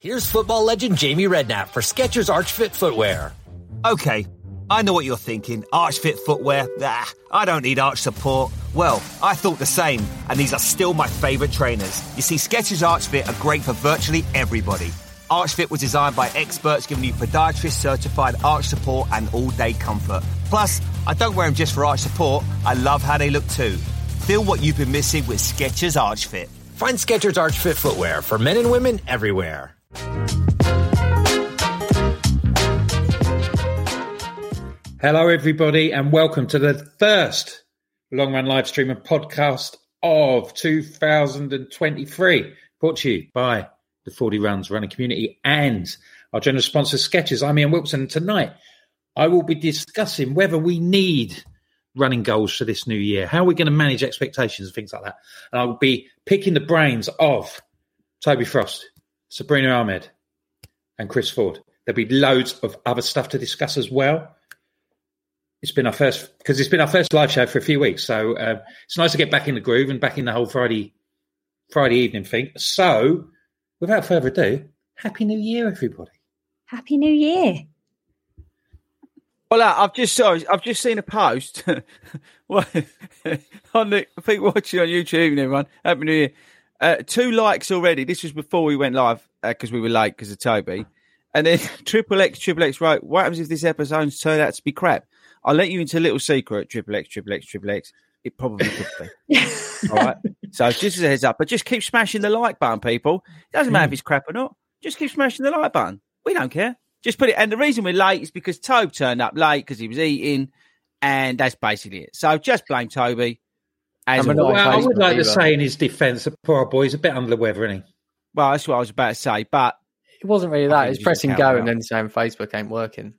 Here's football legend Jamie Redknapp for Skechers Arch Fit footwear. Okay, I know what you're thinking. Arch Fit footwear? Nah, I don't need arch support. Well, I thought the same, and these are still my favourite trainers. You see, Skechers Arch Fit are great for virtually everybody. Arch Fit was designed by experts giving you podiatrist certified arch support and all day comfort. Plus, I don't wear them just for arch support, I love how they look too. Feel what you've been missing with Skechers Arch Fit. Find Skechers Arch Fit footwear for men and women everywhere. Hello, everybody, and welcome to the first long run live stream and podcast of 2023. Brought to you by the Fordy Runs Running Community and our general sponsor, Skechers. I'm Ian Wilson. Tonight, I will be discussing whether we need running goals for this new year, how are we're going to manage expectations and things like that. And I will be picking the brains of Toby Frost, Sabrina Ahmed, and Chris Ford. There'll be loads of other stuff to discuss as well. It's been our first because it's been our first live show for a few weeks, so uh, it's nice to get back in the groove and back in the whole Friday Friday evening thing. So, without further ado, Happy New Year, everybody! Happy New Year. Well, uh, I've just sorry, I've just seen a post on the people watching on YouTube and everyone. Happy New Year! Uh, two likes already. This was before we went live because we were late because of Toby. And then Triple X Triple X wrote, "What happens if this episode's turned out to be crap?" I'll let you into a little secret. Triple X Triple X Triple X. It probably could be. All right. So just as a heads up, but just keep smashing the like button, people. It doesn't matter if it's crap or not. Just keep smashing the like button. We don't care. Just put it. And the reason we're late is because Tobe turned up late because he was eating, and that's basically it. So just blame Toby. As well. I would like to say in his defence, the poor boy boy's a bit under the weather, isn't he? Well, that's what I was about to say. But It wasn't really that. think It's you pressing go and then saying Facebook ain't working.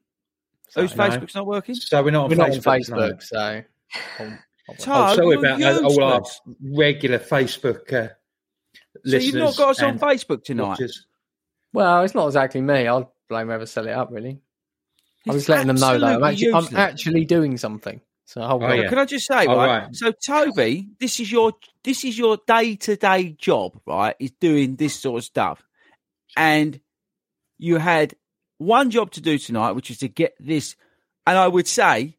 whose no. Facebook's not working? So we're not on We're not on Facebook. no. Facebook, so. um, Oh, Tobe, sorry you're about that. All our regular Facebook uh, So listeners. you've not got us on Facebook tonight. watchers. Well, it's not exactly me. I'll blame whoever set it up, really. I was He's letting them know that I'm actually, I'm actually doing something. So Oh, yeah. Can I just say, Oh, right? right. So, Toby, this is your this is your day to day job, right? Is doing this sort of stuff, and you had one job to do tonight, which is to get this. And I would say,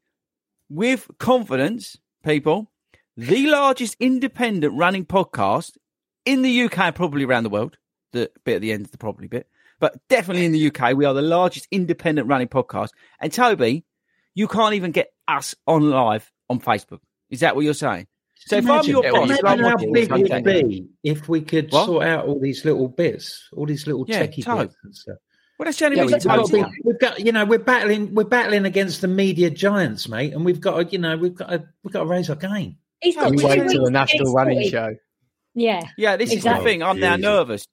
with confidence, people, the largest independent running podcast in the UK, probably around the world. The bit at the end, of the probably bit, but definitely in the UK, we are the largest independent running podcast. And Toby, you can't even get us on live on Facebook. Is that what you're saying? So if I'm Imagine, your Yeah, boss, imagine how big it would be if we could What? sort out all these little bits, all these little Yeah, techie Tobe. bits and stuff. well, that's the only Yeah, reason we- We've got, here. to be- we've got, you know, we're battling, we're battling against the media giants, mate, and we've got, to, you know, we've got, to, we've got to raise our game. He's got We wait weeks till the national running show. Yeah. Yeah, this Exactly. is the thing. I'm now nervous.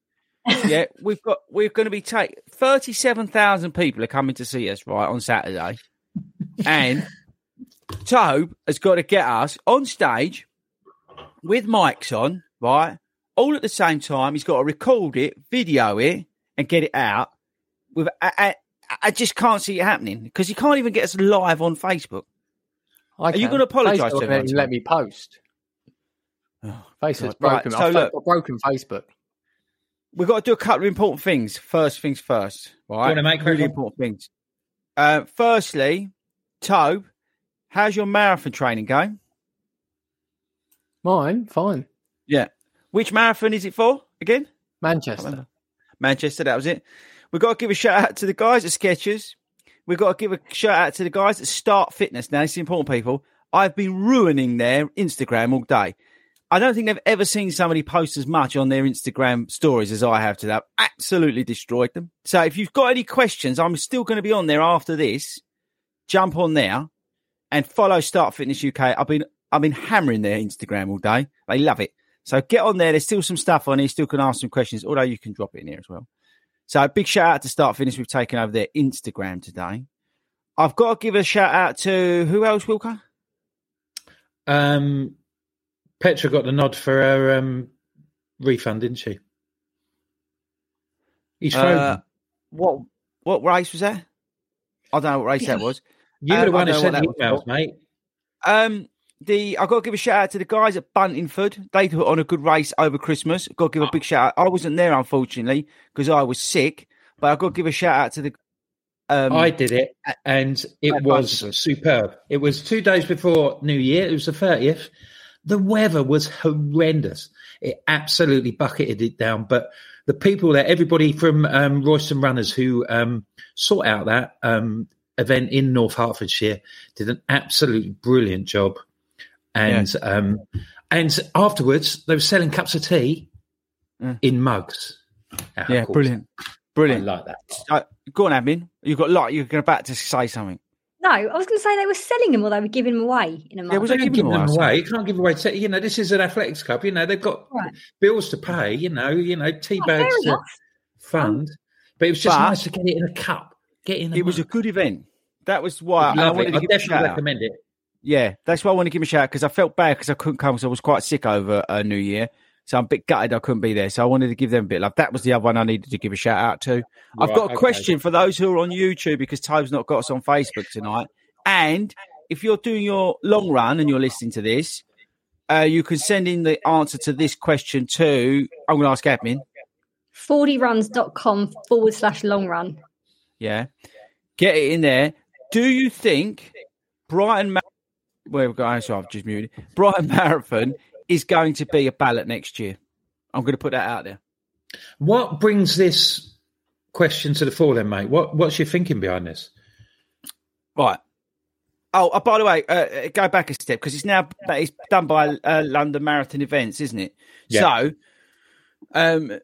Yeah, we've got we're going to be take thirty-seven thousand people are coming to see us right on Saturday, and Tobe has got to get us on stage with mics on, right? All at the same time. He's got to record it, video it, and get it out. With I, I, I just can't see it happening because you can't even get us live on Facebook. I Are you gonna apologise to won't everyone, even Let me post. Facebook's Right, broken. so I've look- got broken Facebook. We've got to do a couple of important things. First things first, right? wanna make really important things. Uh, firstly, Tobe, how's your marathon training going? Mine, fine. Yeah. Which marathon is it for again? Manchester. Manchester, that was it. We've got to give a shout out to the guys at Skechers. We've got to give a shout out to the guys at Start Fitness. Now, this is important, people. I've been ruining their Instagram all day. I don't think they've ever seen somebody post as much on their Instagram stories as I have today. I've absolutely destroyed them. So if you've got any questions, I'm still going to be on there after this. Jump on there and follow Start Fitness UK. I've been I've been hammering their Instagram all day. They love it. So get on there. There's still some stuff on here. Still can ask some questions, although you can drop it in here as well. So big shout out to Start Fitness. We've taken over their Instagram today. I've got to give a shout out to who else, Wilco? Um, Petra got the nod for her um, refund, didn't she? He's frozen. Uh, what what race was that? I don't know what race that was. you were um, the one who sent the emails, mate. Um, the I got to give a shout out to the guys at Buntingford. They put on a good race over Christmas. Got to give a big shout out. I wasn't there unfortunately because I was sick, but I got to give a shout out to the. Um, I did it, and it was Buntingford. superb. It was two days before New Year. It was the thirtieth. The weather was horrendous. It absolutely bucketed it down. But the people there, everybody from um, Royston Runners who um, sought out that um, event in North Hertfordshire, did an absolutely brilliant job. And um, and afterwards, they were selling cups of tea Mm. in mugs. Ah, yeah, course. brilliant, I brilliant. like that. Uh, go on, admin. You've got like you're about to say something. No, I was going to say they were selling them or they were giving them away in a month. Yeah, was They they can't giving give them them away? away. You can't give away. Tea. You know, this is an athletics club. You know, they've got Right. bills to pay. You know, you know, tea Oh, bags to enough. fund. But it was just But- nice to get it in a cup. Get in. A It was a good event. That was why and I wanted to I give a definitely shout out. recommend it. Yeah, that's why I want to give him a shout because I felt bad because I couldn't come because I was quite sick over uh, New Year. So I'm a bit gutted I couldn't be there. So I wanted to give them a bit of love. That was the other one I needed to give a shout out to. I've Right, got a okay. question for those who are on YouTube because Tobe's not got us on Facebook tonight. And if you're doing your long run and you're listening to this, uh, you can send in the answer to this question to, I'm going to ask admin. fordyruns.com forward slash long run. Yeah. Get it in there. Do you think Brighton, Mar- where we've got, I've just muted, Brighton Marathon is going to be a ballot next year? I'm going to put that out there. What brings this question to the fore, then, mate? What What's your thinking behind this? Right. Oh, uh, by the way, uh, go back a step because it's now it's done by uh, London Marathon Events, isn't it? Yeah. So, um,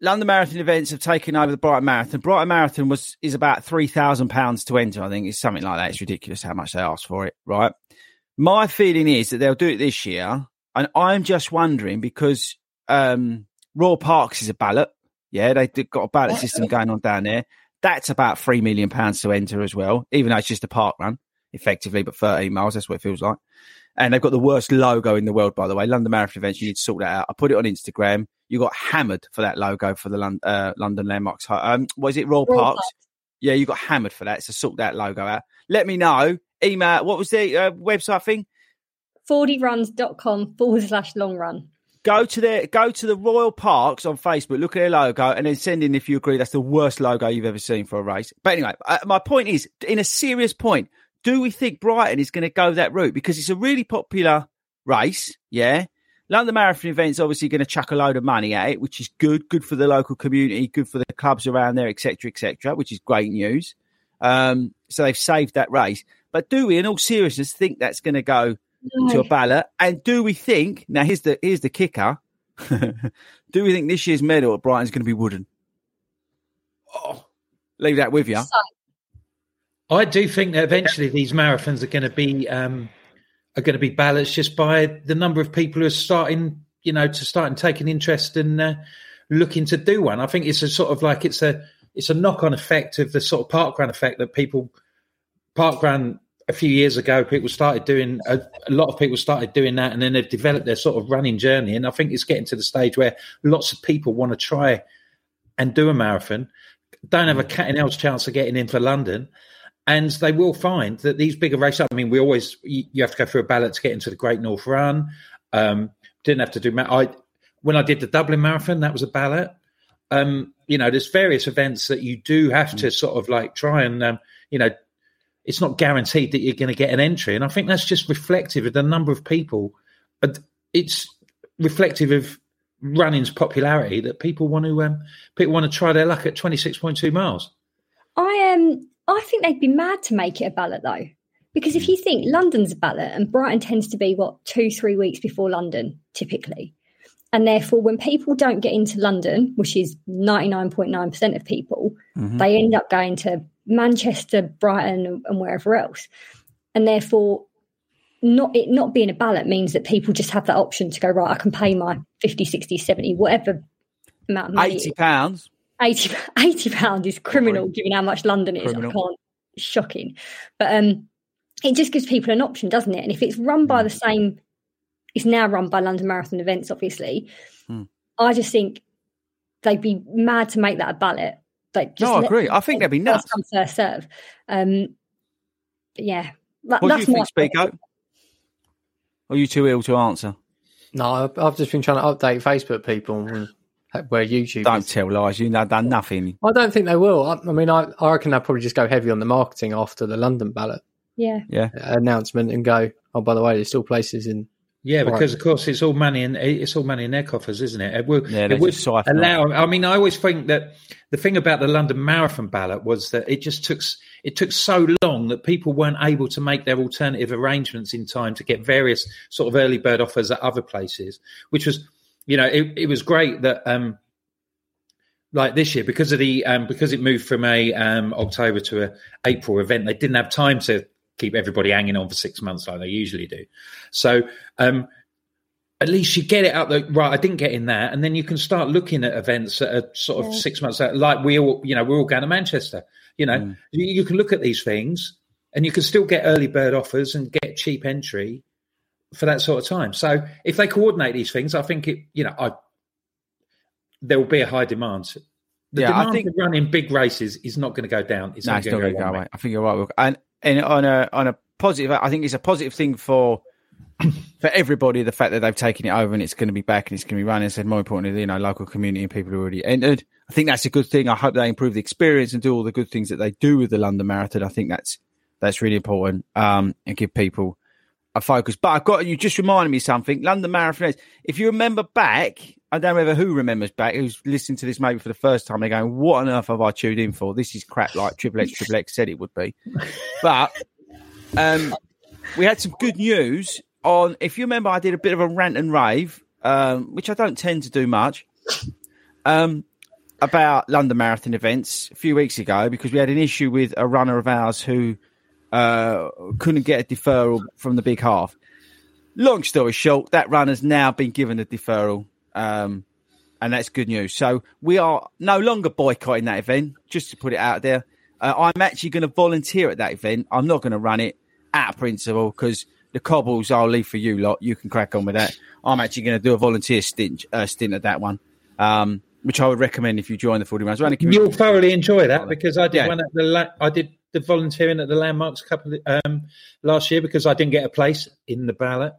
London Marathon Events have taken over the Brighton Marathon. Brighton Marathon was is about three thousand pounds to enter. I think it's something like that. It's ridiculous how much they ask for it, right? My feeling is that they'll do it this year, and I'm just wondering because um, Royal Parks is a ballot. Yeah, they've got a ballot system going on down there. That's about three million pounds to enter as well, even though it's just a park run, effectively, but 13 miles. That's what it feels like. And they've got the worst logo in the world, by the way. London Marathon events, you need to sort that out. I put it on Instagram. You got hammered for that logo for the Lon- uh, London Landmarks. Um, was it Royal, Royal Parks? Parks. Yeah, you got hammered for that. So sort that logo out. Let me know. Email. What was the uh, website thing? fordyruns.com forward slash long run. Go to their go to the Royal Parks on Facebook. Look at their logo, and then send in if you agree that's the worst logo you've ever seen for a race. But anyway, uh, my point is, in a serious point, do we think Brighton is going to go that route because it's a really popular race? Yeah, London Marathon events obviously going to chuck a load of money at it, which is good, good for the local community, good for the clubs around there, etc., etc., which is great news. Um, so they've saved that race. But do we, in all seriousness, think that's going to go to a ballot? And do we think now? Here's the here's the kicker. do we think this year's medal at Brighton's going to be wooden? Oh, leave that with you. I do think that eventually these marathons are going to be um, are going to be balanced just by the number of people who are starting, you know, to start and taking interest and uh, looking to do one. I think it's a sort of like it's a it's a knock on effect of the sort of park run effect that people park run a few years ago, people started doing a, a, lot of people started doing that, and then they've developed their sort of running journey. And I think it's getting to the stage where lots of people want to try and do a marathon, don't have a cat in hell's chance of getting in for London, and they will find that these bigger races. I mean, we always you, you have to go through a ballot to get into the Great North Run. Um, didn't have to do. I when I did the Dublin Marathon, that was a ballot. Um, you know, there's various events that you do have to sort of like try and um, you know it's not guaranteed that you're going to get an entry. And I think that's just reflective of the number of people. It's reflective of running's popularity that people want to um, people want to try their luck at 26.2 miles. I um I think they'd be mad to make it a ballot though. Because if you think London's a ballot and Brighton tends to be what two, three weeks before London typically. And therefore, when people don't get into London, which is 99.9% of people, mm-hmm. they end up going to Manchester, Brighton, and wherever else. And therefore, not it not being a ballot means that people just have that option to go right i can pay my 50 60 70 whatever amount of money 80 pounds 80 80 pounds is criminal given how much london is criminal. i can't shocking but um it just gives people an option doesn't it and if it's run by the hmm. same it's now run by london marathon events obviously hmm. i just think they'd be mad to make that a ballot like no, I agree. I think they'd be nuts. First come, first serve. Um, yeah, that, what do you think, Speako? Are you too ill to answer? No, I've just been trying to update Facebook people where YouTube. Don't is. tell lies. You've done nothing. I don't think they will. I, I mean, I, I reckon they'll probably just go heavy on the marketing after the London ballot. Yeah. Yeah. Announcement and go. Oh, by the way, there's still places in yeah, because right. of course it's all money and it's all money in their coffers, isn't it? It will, yeah, it would allow. I mean, I always think that the thing about the London Marathon ballot was that it just took it took so long that people weren't able to make their alternative arrangements in time to get various sort of early bird offers at other places, which was, you know, it, it was great that. um like this year because of the um, because it moved from a um, October to a April event, they didn't have time to keep everybody hanging on for six months like they usually do. So um, at least you get it out the right. I didn't get in there, and then you can start looking at events that are sort of yeah. six months out. Like we all, you know, we're all going to Manchester. You know, mm. you, you, can look at these things, and you can still get early bird offers and get cheap entry for that sort of time. So if they coordinate these things, I think it. You know, I there will be a high demand. The yeah, demand I think running big races is not going to go down. It's no, not going to go away. I think you're right. And and on a on a positive, I think it's a positive thing for for everybody the fact that they've taken it over and it's going to be back and it's going to be running. said more importantly, you know, local community and people who already entered. I think that's a good thing. I hope they improve the experience and do all the good things that they do with the London Marathon. I think that's that's really important um, and give people a focus. But I've got you just reminded me something. London Marathon. If you remember back, I don't remember who remembers back. Who's listening to this maybe for the first time? They're going, "What on earth have I tuned in for? This is crap." Like Triple X, Triple X said it would be. But um, we had some good news on. If you remember, I did a bit of a rant and rave, um, which I don't tend to do much. Um, about London Marathon events a few weeks ago because we had an issue with a runner of ours who uh, couldn't get a deferral from the big half. Long story short, that runner's now been given a deferral, um, and that's good news. So we are no longer boycotting that event. Just to put it out there, uh, I'm actually going to volunteer at that event. I'm not going to run it at principle because the cobbles I'll leave for you lot. You can crack on with that. I'm actually going to do a volunteer stint uh, stint at that one. Um, which I would recommend if you join the Fordy Runs. You'll thoroughly enjoy that because I did yeah. one at the I did the volunteering at the landmarks a couple um, last year because I didn't get a place in the ballot.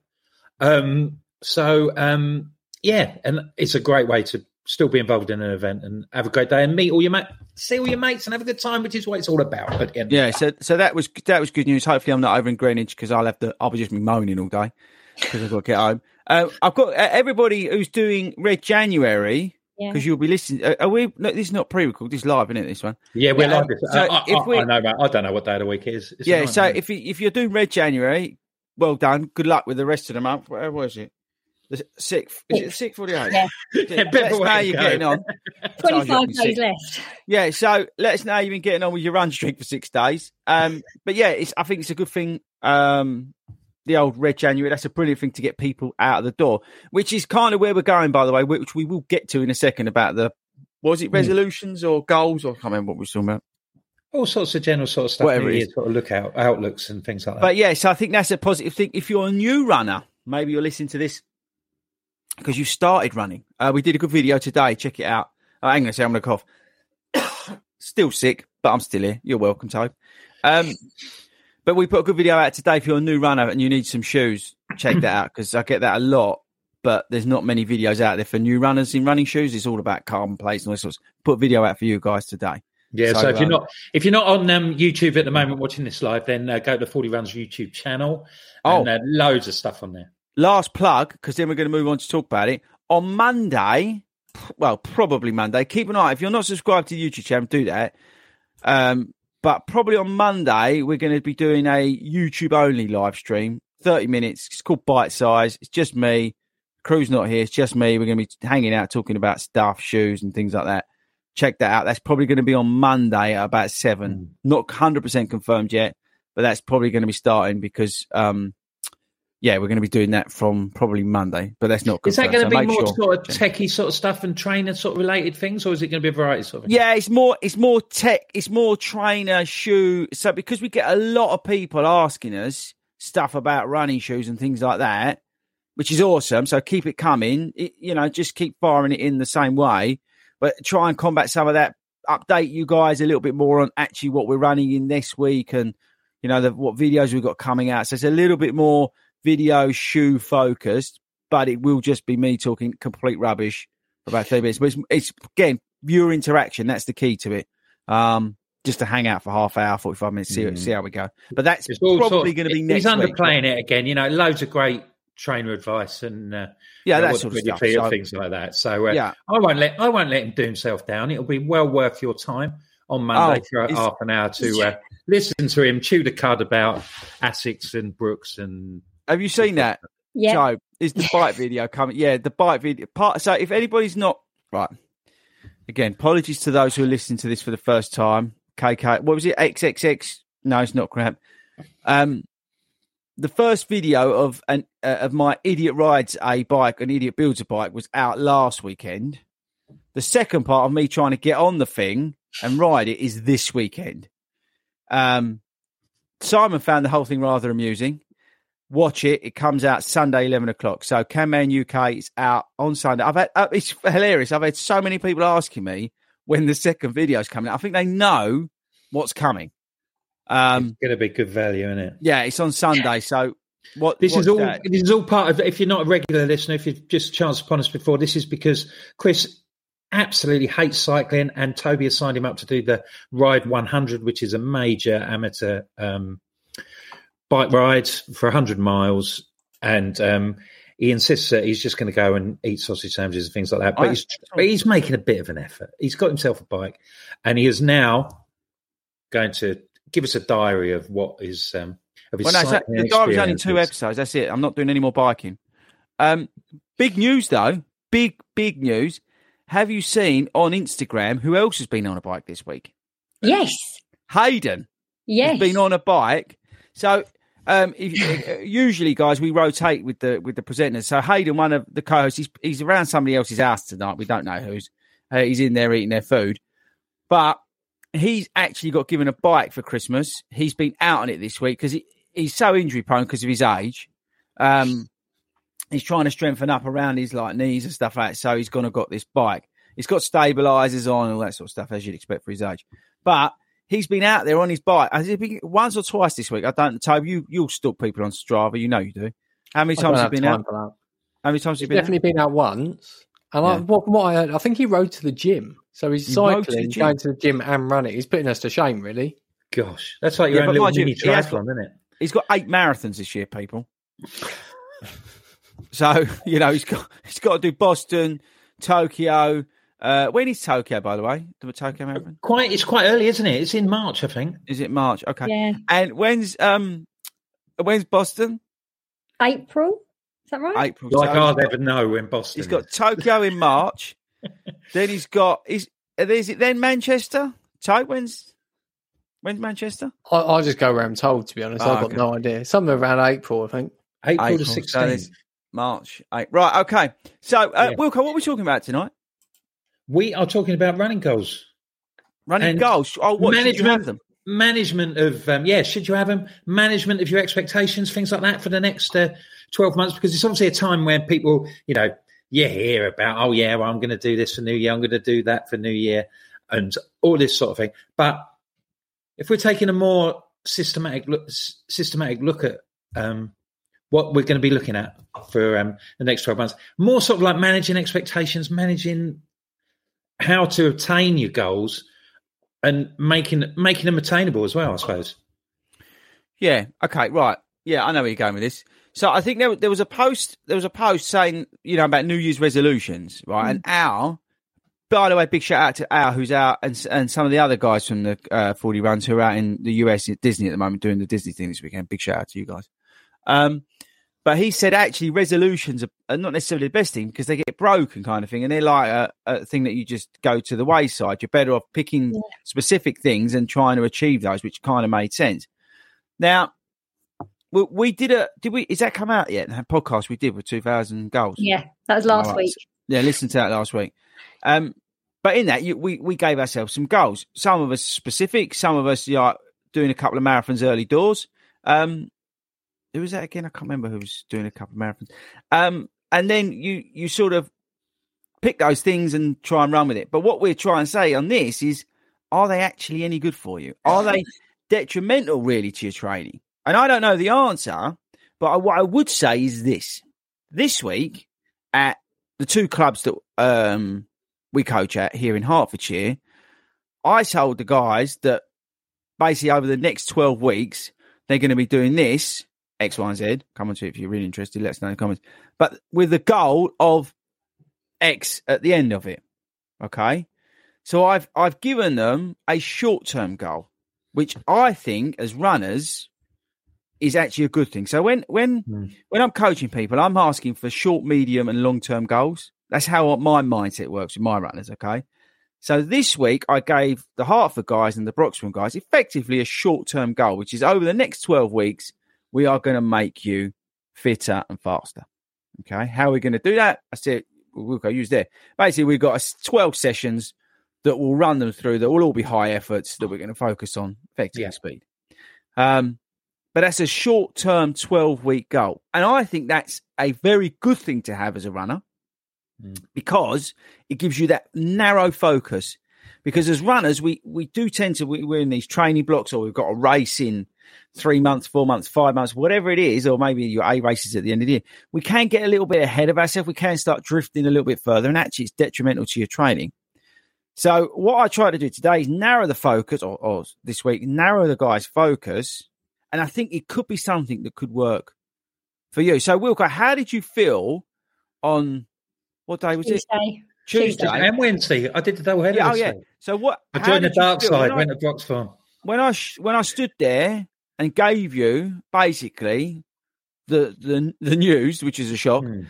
Um, so um, yeah, and it's a great way to still be involved in an event and have a great day and meet all your mates, see all your mates and have a good time, which is what it's all about. The yeah, so so that was that was good news. Hopefully, I'm not over in Greenwich because I'll have to. I'll be just moaning all day because I've got to get home. Uh, I've got uh, everybody who's doing Red January because yeah. you'll be listening. Uh, are we? No, this is not pre-recorded. This is live, isn't it? This one. Yeah, we're yeah, live. Um, so I, if we, I know, I don't know what day of the week is. It's yeah, so if you, if you're doing Red January, well done. Good luck with the rest of the month. Where was it? The sixth. Is it sixth or the eighth? Yeah. yeah let us know you're getting on. Twenty-five days left. Yeah, so let us know you've been getting on with your run streak for six days. Um, but yeah, it's. I think it's a good thing. Um, the old red January. That's a brilliant thing to get people out of the door, which is kind of where we're going, by the way, which we will get to in a second about the was it hmm. resolutions or goals or I can't remember what we were talking about. all sorts of general sort of stuff. Whatever it Year sort of look out outlooks and things like that. But yeah, so I think that's a positive thing. If you're a new runner, maybe you're listening to this because you started running. Uh, we did a good video today. Check it out. Oh, hang on a second, I'm going to cough. still sick, but I'm still here. You're welcome, Tobe. Um, but we put a good video out today. If you're a new runner and you need some shoes, check that out because I get that a lot. But there's not many videos out there for new runners in running shoes. It's all about carbon plates and all sorts. Put a video out for you guys today. Yeah, so, So, if you're um, not if you're not on um, YouTube at the moment watching this live, then uh, go to Fordy Runs YouTube channel. Oh. and uh, loads of stuff on there. last plug because then we're going to move on to talk about it on Monday. Well, probably Monday. Keep an eye. If you're not subscribed to the YouTube channel, do that. Um, but probably on Monday we're going to be doing a YouTube only live stream, thirty minutes. It's called Bite Size. It's just me. Crew's not here. It's just me. We're going to be hanging out, talking about stuff, shoes, and things like that. Check that out. That's probably going to be on Monday at about seven. Not hundred percent confirmed yet, but that's probably going to be starting because um, yeah, we're going to be doing that from probably Monday, but that's not. Is that going to so be more sure- sort of techie sort of stuff and trainer sort of related things, or is it going to be a variety sort of? thing? Yeah, it's more. It's more tech. It's more trainer shoe. So because we get a lot of people asking us stuff about running shoes and things like that, which is awesome. So keep it coming. It, you know, just keep firing it in the same way, but try and combat some of that. Update you guys a little bit more on actually what we're running in this week and you know the, what videos we've got coming out. So it's a little bit more video shoe focused, but it will just be me talking complete rubbish for about 30 minutes. But it's, it's again, viewer interaction. That's the key to it. Um, just to hang out for half hour, 45 minutes, see, see how we go. But that's probably sort of- going to be He's next week. underplaying it again. You know, loads of great trainer advice and uh, Yeah, that sort of stuff. So- things like that. So uh, Yeah. I won't let I won't let him do himself down. It'll be well worth your time on Monday Oh, for half an hour to uh, listen to him chew the cud about Asics and Brooks and Have you seen that? Yeah. Joe, is the bike video coming? Yeah, the bike video part. So if anybody's not right, again, apologies to those who are listening to this for the first time. KK, what was it? XXX? No, it's not crap. Um, the first video of an uh, of my idiot rides a bike, an idiot builds a bike, was out last weekend. The second part of me trying to get on the thing and ride it is this weekend. Um, Simon found the whole thing rather amusing watch it. It comes out Sunday, eleven o'clock. So Camman UK is out on Sunday. I've had uh, it's hilarious. I've had so many people asking me when the second video is coming. out. I think they know what's coming. Um, it's going to be good value, isn't it? yeah, it's on Sunday. So what? This is all. that? This is all part of. If you're not a regular listener, if you've just chanced upon us before, this is because Chris absolutely hates cycling, and Toby has signed him up to do the Ride 100, which is a major amateur um, bike ride for 100 miles, and um, he insists that he's just going to go and eat sausage sandwiches and things like that. But I- he's, but he's making a bit of an effort. He's got himself a bike, and he is now going to give us a diary of what is. Um, of his Well, no, so the diary's only two episodes. That's it. I'm not doing any more biking. Um, big news though. Big big news. Have you seen on Instagram who else has been on a bike this week? Yes. Hayden. Yes. has been on a bike. So um, if, uh, usually, guys, we rotate with the with the presenters. So Hayden, one of the co-hosts, he's, he's around somebody else's house tonight. We don't know who's. Uh, he's in there eating their food, but he's actually got given a bike for Christmas. He's been out on it this week because he, he's so injury prone because of his age. Um, he's trying to strengthen up around his like knees and stuff like that. So he's gone got this bike. It's got stabilizers on and all that sort of stuff, as you'd expect for his age. But he's been out there on his bike. Has he been once or twice this week? I don't know. Toby, you you'll stalk people on Strava. You know you do. How many times have have you been time out? for that. How many times have you He's been definitely been out once. And I, what, what I heard, I think he rode to the gym. So he's He rode to cycling, gym? going to the gym and running. He's putting us to shame, really. Gosh, that's like your Yeah, own little mini he has triathlon, isn't it? He's got eight marathons this year, people. so you know he's got he's got to do Boston, Tokyo. Uh, when is Tokyo, by the way? The Tokyo Marathon Quite, it's quite early, isn't it? It's in March, I think. is it March? Okay. Yeah. And when's um when's Boston? April. Is that right? April. Like So I'll he's never know in Boston. He's got. Tokyo in March. then he's got is is it then Manchester? Toke, when's when's Manchester? I, I just go where I'm told, to be honest. Oh, I've got okay. no idea. Somewhere around April, I think. April, the April, so 16th. there's March. Eight. Right. Okay. So, uh, Yeah. Wilco, what are we talking about tonight? We are talking about running goals. Running And goals. Oh, what did you management, have them? management of um, yeah, should you have them? Management of your expectations, things like that for the next uh, twelve months, because it's obviously a time when people, you know, you hear about oh yeah, well, I'm going to do this for New Year, I'm going to do that for New Year, and all this sort of thing. But if we're taking a more systematic look, systematic look at um, what we're going to be looking at for um, the next 12 months. More sort of like managing expectations, managing how to obtain your goals and making making them attainable as well, I suppose. Yeah. Okay. Right. Yeah, I know where you're going with this. So I think there, there was a post there was a post saying you know about New Year's resolutions, right? Mm. And Al, by the way, big shout out to Al who's out and and some of the other guys from the uh, Fordy Runs who are out in the US at Disney at the moment doing the Disney thing this weekend. Big shout out to you guys. Um, but he said actually resolutions are, are, not necessarily the best thing because they get broken, kind of thing, and they're like a, a, thing that you just go to the wayside. You're better off picking yeah. specific things and trying to achieve those, which kind of made sense. Now, we, we, did a did we? Is that come out yet? That podcast we did with two thousand goals. Yeah, that was last right. week. Yeah, listen to that last week. Um, but in that, you, we we gave ourselves some goals. Some of us specific, some of us like doing a couple of marathons early doors. Um, who was that again? I can't remember who was doing a couple of marathons. Um, and then you you sort of pick those things and try and run with it. But what we're trying to say on this is, are they actually any good for you? Are they detrimental really to your training? And I don't know the answer, but I, what I would say is this: this week at the two clubs that um, we coach at here in Hertfordshire, I told the guys that basically over the next twelve weeks they're going to be doing this X, Y, and Z. Come on to it if you're really interested. Let us know in the comments. But with the goal of X at the end of it. Okay. So I've I've given them a short term goal, which I think as runners is actually a good thing. So when when mm. when I'm coaching people, I'm asking for short, medium, and long term goals. That's how my mindset works with my runners. Okay. So this week I gave the Hertford guys and the Broxham guys effectively a short term goal, which is over the next 12 weeks, we are going to make you fitter and faster. Okay. How are we going to do that? I said, we'll go use there. Basically, we've got 12 sessions that will run them through that will all be high efforts that we're going to focus on effective yeah. speed. Um, but that's a short term 12 week goal. And I think that's a very good thing to have as a runner mm. because it gives you that narrow focus. Because as runners, we, we do tend to, we, we're in these training blocks or we've got a race in three months, four months, five months, whatever it is, or maybe your A races at the end of the year, we can get a little bit ahead of ourselves. We can start drifting a little bit further, and actually, it's detrimental to your training. So, what I try to do today is narrow the focus, or, or this week, narrow the guy's focus, and I think it could be something that could work for you. So, Wilco, how did you feel on what day was Tuesday. it? Tuesday. Tuesday and Wednesday. I did the double header. Yeah, oh, yeah. So what? I joined the dark side. Went to Brox Farm. When I when I stood there and gave you basically the the, the news, which is a shock. Hmm.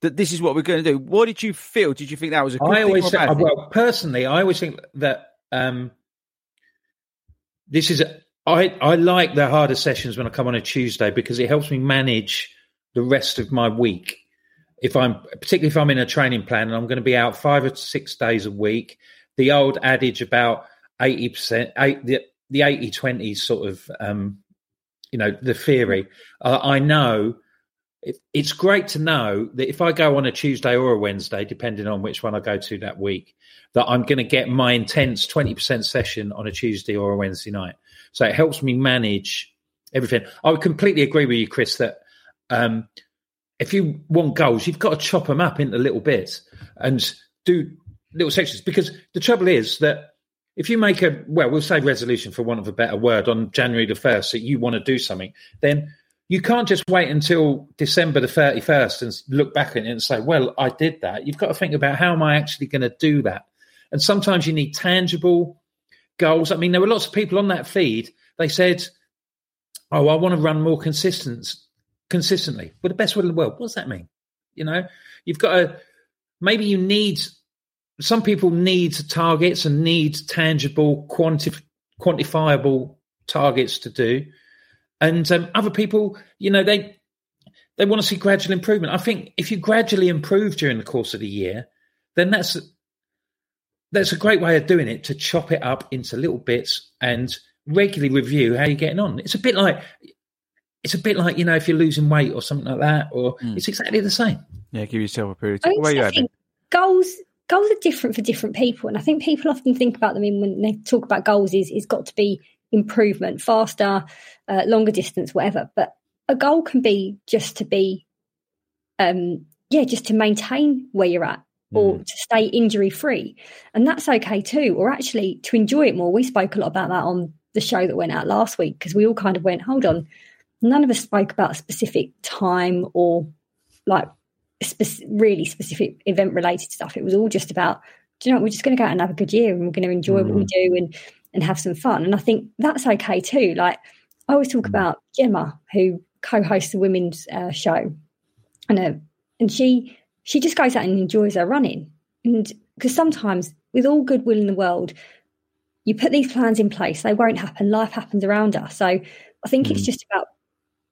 That this is what we're going to do. What did you feel? Did you think that was a good I always think, well, personally, I always think that um, this is. A, I I like the harder sessions when I come on a Tuesday because it helps me manage the rest of my week. If I'm particularly if I'm in a training plan and I'm going to be out five or six days a week, the old adage about eighty percent, eight the the 80 20 sort of um, you know the theory. Uh, i know it, it's great to know that if i go on a tuesday or a wednesday depending on which one i go to that week that i'm going to get my intense 20% session on a tuesday or a wednesday night. So it helps me manage everything. I would completely agree with you chris that um, if you want goals you've got to chop them up into little bits and do little sections. Because the trouble is that if you make a well, we'll say resolution for want of a better word on January the first that you want to do something, then you can't just wait until December the thirty first and look back at it and say, "Well, I did that." You've got to think about how am I actually going to do that, and sometimes you need tangible goals. I mean, there were lots of people on that feed. They said, "Oh, I want to run more consistent, consistently." But the best word in the world. What does that mean? You know, you've got to. Maybe you need some people need targets and need tangible, quantif- quantifiable targets to do, and um, other people, you know, they they want to see gradual improvement. I think if you gradually improve during the course of the year, then that's that's a great way of doing it to chop it up into little bits and regularly review how you're getting on. It's a bit like it's a bit like you know if you're losing weight or something like that, or Mm. it's exactly the same. Yeah, give yourself a period. I Of Where you also at? goals goals are different for different people, and I think people often think about them in when they talk about goals is it's got to be improvement, faster, uh, longer distance, whatever. But a goal can be just to be, um, yeah, just to maintain where you're at or to stay injury free, and that's okay too. Or actually to enjoy it more. We spoke a lot about that on the show that went out last week because we all kind of went, hold on, none of us spoke about a specific time or like spec- really specific event related stuff. It was all just about, do you know, we're just going to go out and have a good year and we're going to enjoy what we do and and have some fun. And I think that's okay too. Like I always talk about Gemma, who co-hosts the women's uh, show, and uh, and she she just goes out and enjoys her running. And because sometimes, with all goodwill in the world, you put these plans in place, they won't happen. Life happens around us. So I think it's just about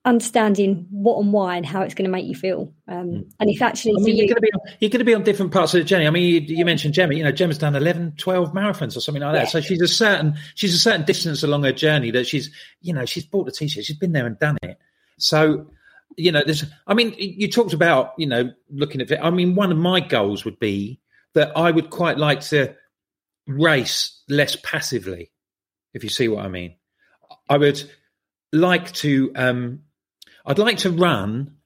understanding what and why and how it's going to make you feel. Um, and if actually I mean, you, you're going to be on, you're going to be on different parts of the journey. I mean, you, you mentioned Gemma. You know, Gemma's done 11, 12 marathons or something like that. Yeah. So she's a certain she's a certain distance along her journey that she's you know she's bought the t-shirt. She's been there and done it. So you know, there's. I mean, you talked about you know looking at it. I mean, one of my goals would be that I would quite like to race less passively, if you see what I mean. I would like to. um I'd like to run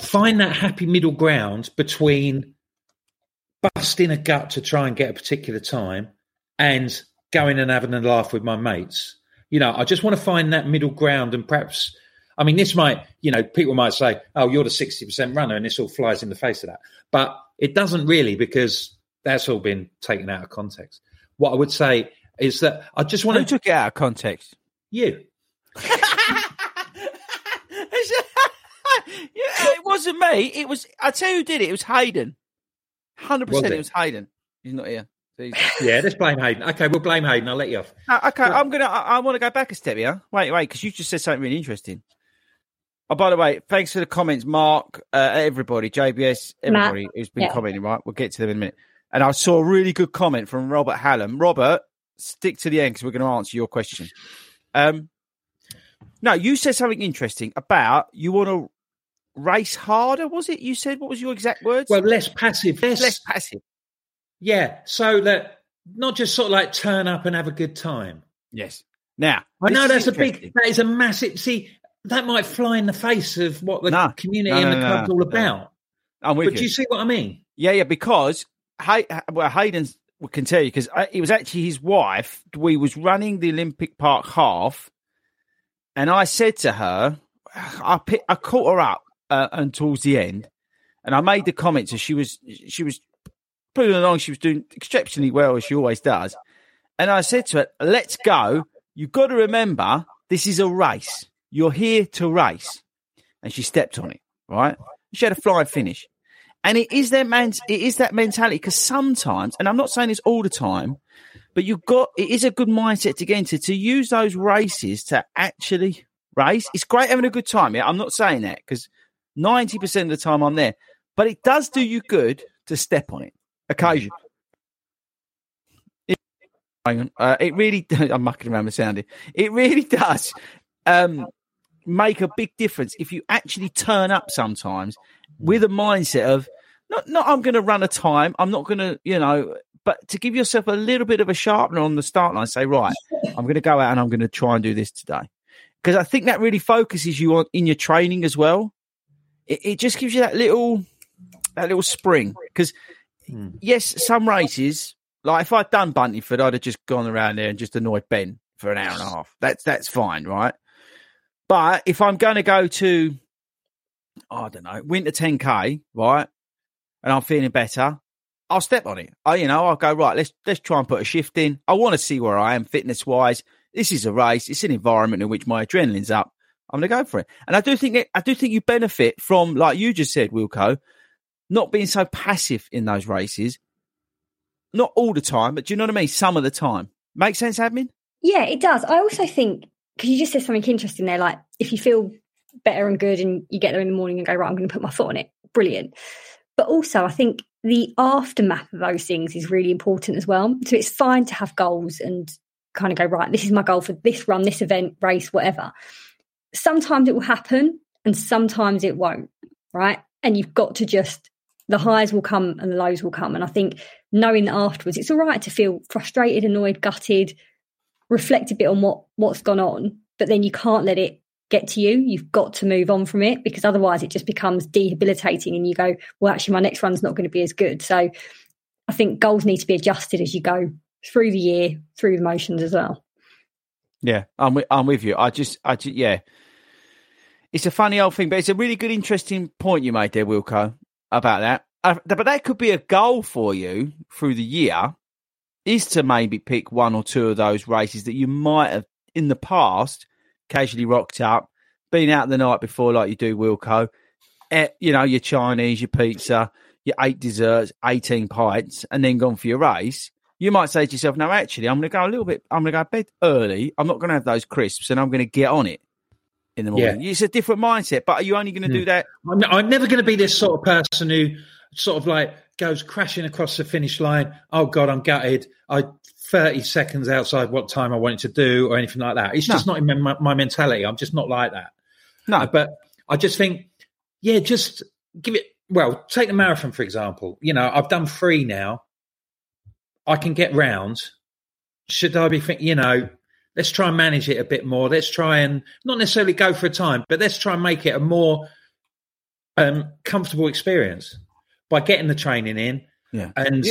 find that happy middle ground between busting a gut to try and get a particular time and going and having a laugh with my mates. You know, I just want to find that middle ground and perhaps, I mean, this might, you know, people might say, oh, you're the 60% runner and this all flies in the face of that. But it doesn't really because that's all been taken out of context. What I would say is that I just want Who to, took it out of context? you, it wasn't me. It was. I tell you, who did it? It was Hayden. Hundred percent. it? it was Hayden. He's not here. So he's- yeah, let's blame Hayden. Okay, we'll blame Hayden. I'll let you off. No, okay, I'm gonna. I, I want to go back a step here. Wait, wait, because you just said something really interesting. Oh, by the way, thanks for the comments, Mark, uh, everybody, JBS, everybody who's been Yeah. commenting. Right, we'll get to them in a minute. And I saw a really good comment from Robert Hallam. Robert, stick to the end because we're going to answer your question. Um, no, you said something interesting about you want to race harder. Was it? You said what was your exact words? Well, less passive. Less, less passive. Yeah, so that not just sort of like turn up and have a good time. Yes. Now, I know that's a big, that is a massive. See, that might fly in the face of what the No. community No, and the no, club's no. all about. I'm with But do you see what I mean? Yeah, yeah, because Hay- well, Hayden can tell you because uh, it was actually his wife. We was running the Olympic Park half, and I said to her, I pick, I caught her up uh, and towards the end, and I made the comment. So she was she was pulling along. She was doing exceptionally well as she always does, and I said to her, "Let's go. You've got to remember this is a race. You're here to race." And she stepped on it. Right? She had a flying finish. And it is that man, it is that mentality because sometimes, and I'm not saying this all the time, but you've got it is a good mindset to get into to use those races to actually race. It's great having a good time. Yeah, I'm not saying that because 90% of the time I'm there, but it does do you good to step on it occasionally. It, uh, it really, I'm mucking around with sounding. It really does um, make a big difference if you actually turn up sometimes with a mindset of not not I'm going to run a time. I'm not going to you know, but to give yourself a little bit of a sharpener on the start line. Say right, I'm going to go out and I'm going to try and do this today because I think that really focuses you on in your training as well. It, it just gives you that little that little spring because hmm. yes, some races like if I'd done Buntingford, I'd have just gone around there and just annoyed Ben for an hour and a half. That's that's fine, right? But if I'm going to go to, I don't know, winter 10k, right, and I'm feeling better, I'll step on it. I, you know, I'll go right. Let's let's try and put a shift in. I want to see where I am fitness wise. This is a race. It's an environment in which my adrenaline's up. I'm going to go for it. And I do think that, I do think you benefit from, like you just said, Wilco, not being so passive in those races. Not all the time, but do you know what I mean? Some of the time. Make sense, admin? Yeah, it does. I also think because you just said something interesting there, like if you feel better and good and you get there in the morning and go, right, I'm going to put my foot on it, brilliant. But also, I think the aftermath of those things is really important as well. So it's fine to have goals and kind of go, right, this is my goal for this run, this event, race, whatever. Sometimes it will happen and sometimes it won't, right? And you've got to just, the highs will come and the lows will come. And I think knowing that afterwards, it's all right to feel frustrated, annoyed, gutted, reflect a bit on what what's gone on, but then you can't let it get to you. You've got to move on from it because otherwise it just becomes debilitating and you go, well, actually, my next run's not going to be as good. So I think goals need to be adjusted as you go through the year, through the motions as well. Yeah, I'm with, I'm with you. I just, I just, yeah. It's a funny old thing, but it's a really good, interesting point you made there, Wilco, about that. Uh, but that could be a goal for you through the year, is to maybe pick one or two of those races that you might have in the past casually rocked up, been out the night before like you do, Wilco. You know, your Chinese, your pizza, your eight desserts, 18 pints, and then gone for your race. You might say to yourself, no, actually, I'm going to go a little bit, I'm going to go to bed early. I'm not going to have those crisps and I'm going to get on it in the morning. Yeah. It's a different mindset, but are you only going to do that? I'm, I'm never going to be this sort of person who sort of like goes crashing across the finish line. Oh God, I'm gutted. I 30 seconds outside what time I wanted to do or anything like that. It's no. just not in my, my, mentality. I'm just not like that. No, uh, but I just think, yeah, just give it. Well, take the marathon for example. You know, I've done three now. I can get round. Should I be thinking? You know, let's try and manage it a bit more. Let's try and not necessarily go for a time, but let's try and make it a more um, comfortable experience by getting the training in. Yeah. And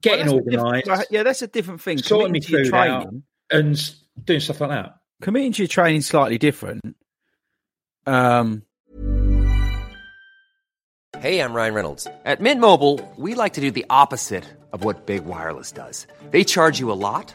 getting well, organised. Yeah, that's a different thing. Sorting me food out and doing stuff like that. Committing to your training slightly different. Um. Hey, I'm Ryan Reynolds. At Mint Mobile, we like to do the opposite of what big wireless does. They charge you a lot.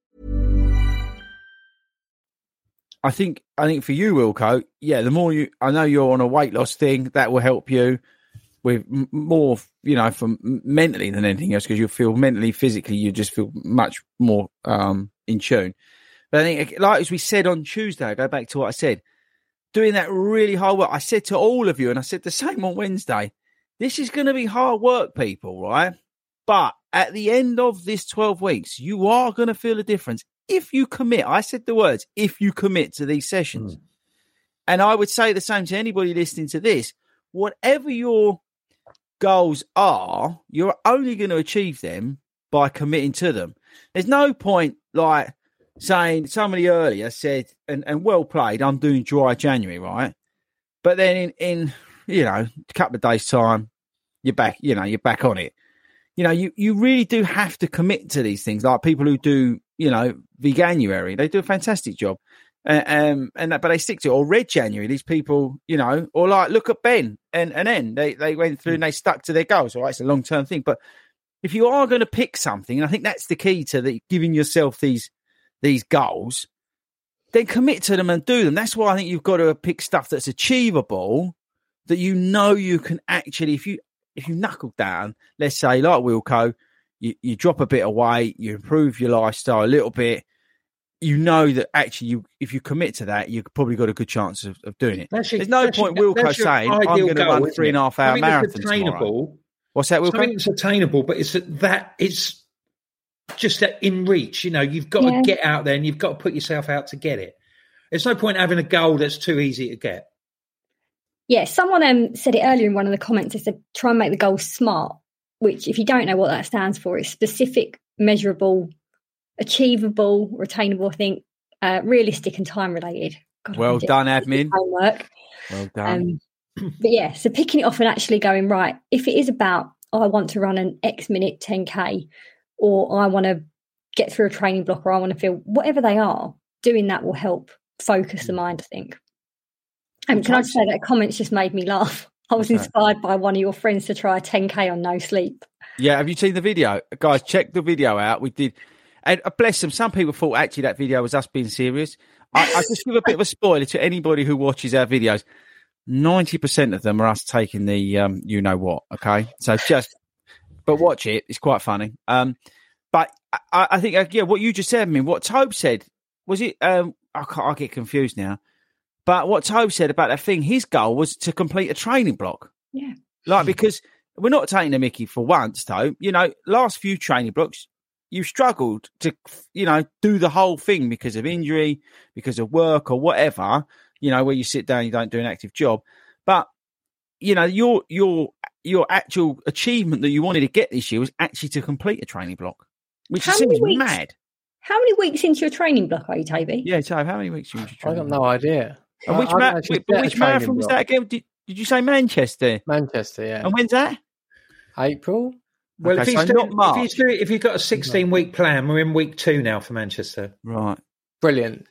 I think I think for you, Wilco, yeah, the more you, I know you're on a weight loss thing, that will help you with more, you know, from mentally than anything else, because you'll feel mentally, physically, you just feel much more um, in tune. But I think, like as we said on Tuesday, I go back to what I said, doing that really hard work. I said to all of you, and I said the same on Wednesday, this is going to be hard work, people, right? But at the end of this 12 weeks, you are going to feel a difference if you commit. I said the words, if you commit to these sessions. Mm. And I would say the same to anybody listening to this. Whatever your goals are, you're only going to achieve them by committing to them. There's no point like saying somebody earlier said, and, and well played, I'm doing dry January, right? But then in, in you know, a couple of days' time, you're back, you know, you're back on it. You know, you, you really do have to commit to these things. Like people who do, you know, veganuary, they do a fantastic job. Uh, um, and that, but they stick to it. Or Red January, these people, you know, or like look at Ben and and then they they went through and they stuck to their goals. All right, it's a long term thing, but if you are going to pick something, and I think that's the key to the, giving yourself these these goals, then commit to them and do them. That's why I think you've got to pick stuff that's achievable, that you know you can actually. If you if you knuckle down, let's say like Wilco, you, you drop a bit of weight, you improve your lifestyle a little bit, you know that actually you if you commit to that, you've probably got a good chance of, of doing it. That's There's no point Wilco saying I'm going to run three and a half hour marathon tomorrow. What's that, Wilco? Something it's attainable, but it's that it's just that in reach. You know, you've got yeah. to get out there and you've got to put yourself out to get it. There's no point having a goal that's too easy to get. Yeah, someone um, said it earlier in one of the comments. They said try and make the goal smart, which, if you don't know what that stands for, is specific, measurable, achievable, retainable, I think, uh, realistic and time related. God, well done, admin. Homework. Well done. Um, but yeah, so picking it off and actually going right. If it is about I want to run an X minute 10k, or I want to get through a training block, or I want to feel whatever they are, doing that will help focus the mind. I think. And can I just say that comments just made me laugh. I was inspired by one of your friends to try a 10k on no sleep. Yeah, have you seen the video, guys? Check the video out. We did, and uh, bless them. Some people thought actually that video was us being serious. I, I just give a bit of a spoiler to anybody who watches our videos. Ninety percent of them are us taking the um, you know what. Okay, so just but watch it. It's quite funny. Um, but I, I think uh, yeah, what you just said. I mean, what Tobe said was it? Um, I, can't, I get confused now. But what Tobe said about that thing, his goal was to complete a training block. Yeah. Like because we're not taking the Mickey for once, Tobe. You know, last few training blocks, you've struggled to, you know, do the whole thing because of injury, because of work or whatever. You know, where you sit down, you don't do an active job. But you know, your your your actual achievement that you wanted to get this year was actually to complete a training block, which How seems many weeks? mad. How many weeks into your training block are you, Toby? Yeah, Tobe, how many weeks you I got no idea. And which, I- I ma- which, which marathon was that again? Did, did you say Manchester? Manchester, yeah. And when's that? April. Well, Okay, if, he's so doing, not if, he's doing, if you've got a 16 week plan, we're in week two now for Manchester. Right. Brilliant.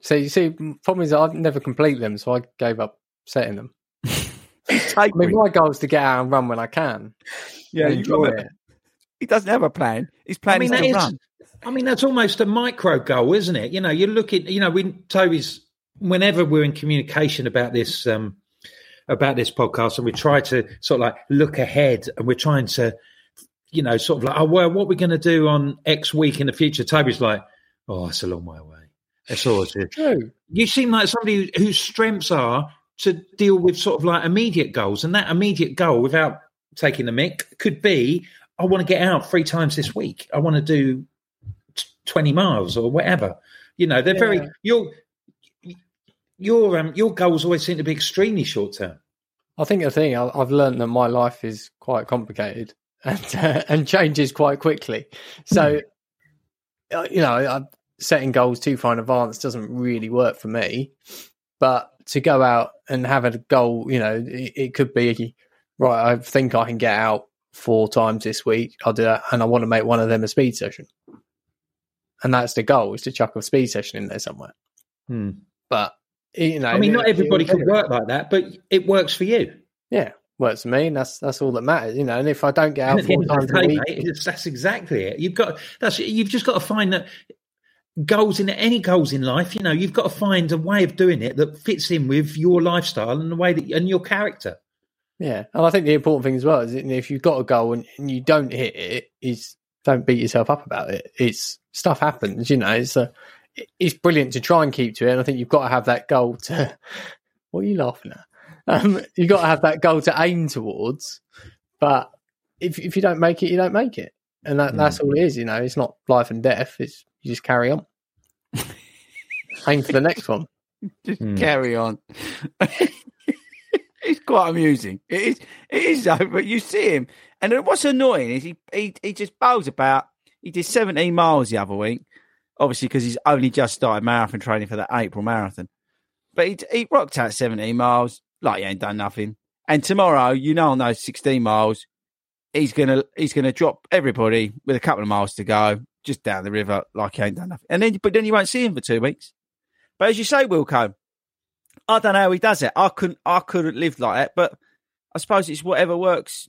So you see, problem is I'd never complete them, so I gave up setting them. I mean, my goal is to get out and run when I can. Yeah, you enjoy it. He doesn't have a plan. His plan I mean, is to is- run. I mean, that's almost a micro goal, isn't it? You know, you're looking. you know, when Toby's, whenever we're in communication about this, um, about this podcast, and we try to sort of like look ahead, and we're trying to, you know, sort of like, oh well, what we're going to do on X week in the future. Toby's like, oh, it's a long way away. That's all. It's True. You seem like somebody whose strengths are to deal with sort of like immediate goals, and that immediate goal, without taking the mic, could be, I want to get out three times this week. I want to do 20 miles or whatever. You know, they're very Yeah. Your um your goals always seem to be extremely short term. I think the thing I- I've learned that my life is quite complicated and uh, and changes quite quickly. So, uh, you know, setting goals too far in advance doesn't really work for me. But to go out and have a goal, you know, it, it could be right. I think I can get out four times this week. I'll do that, and I want to make one of them a speed session. And that's the goal: is to chuck a speed session in there somewhere. Hmm. But you know, I mean, not everybody can work like that, but it works for you. yeah, works for me, and that's that's all that matters, you know. And if I don't get out four of times a week, mate, that's exactly it. You've got that's you've just got to find that goals in any goals in life. You know, you've got to find a way of doing it that fits in with your lifestyle and the way that and your character. yeah. And I think the important thing as well is if you've got a goal and, and you don't hit it, is don't beat yourself up about it. It's stuff happens, you know. It's a, it's brilliant to try and keep to it, and I think you've got to have that goal to. What are you laughing at? Um, you've got to have that goal to aim towards, but if if you don't make it, you don't make it, and that, that's all it is. You know, it's not life and death. It's you just carry on. aim for the next one. Just Hmm. carry on. it's quite amusing. It is. It is though. But you see him, and then what's annoying is he he he just bows about. He did 17 miles the other week, obviously because he's only just started marathon training for that April marathon. But he he rocked out 17 miles like he ain't done nothing. And tomorrow, you know, on those 16 miles, he's gonna he's gonna drop everybody with a couple of miles to go, just down the river like he ain't done nothing. And then, but then you won't see him for two weeks. But as you say, Wilco, I don't know how he does it. I couldn't I couldn't live like that. But I suppose it's whatever works,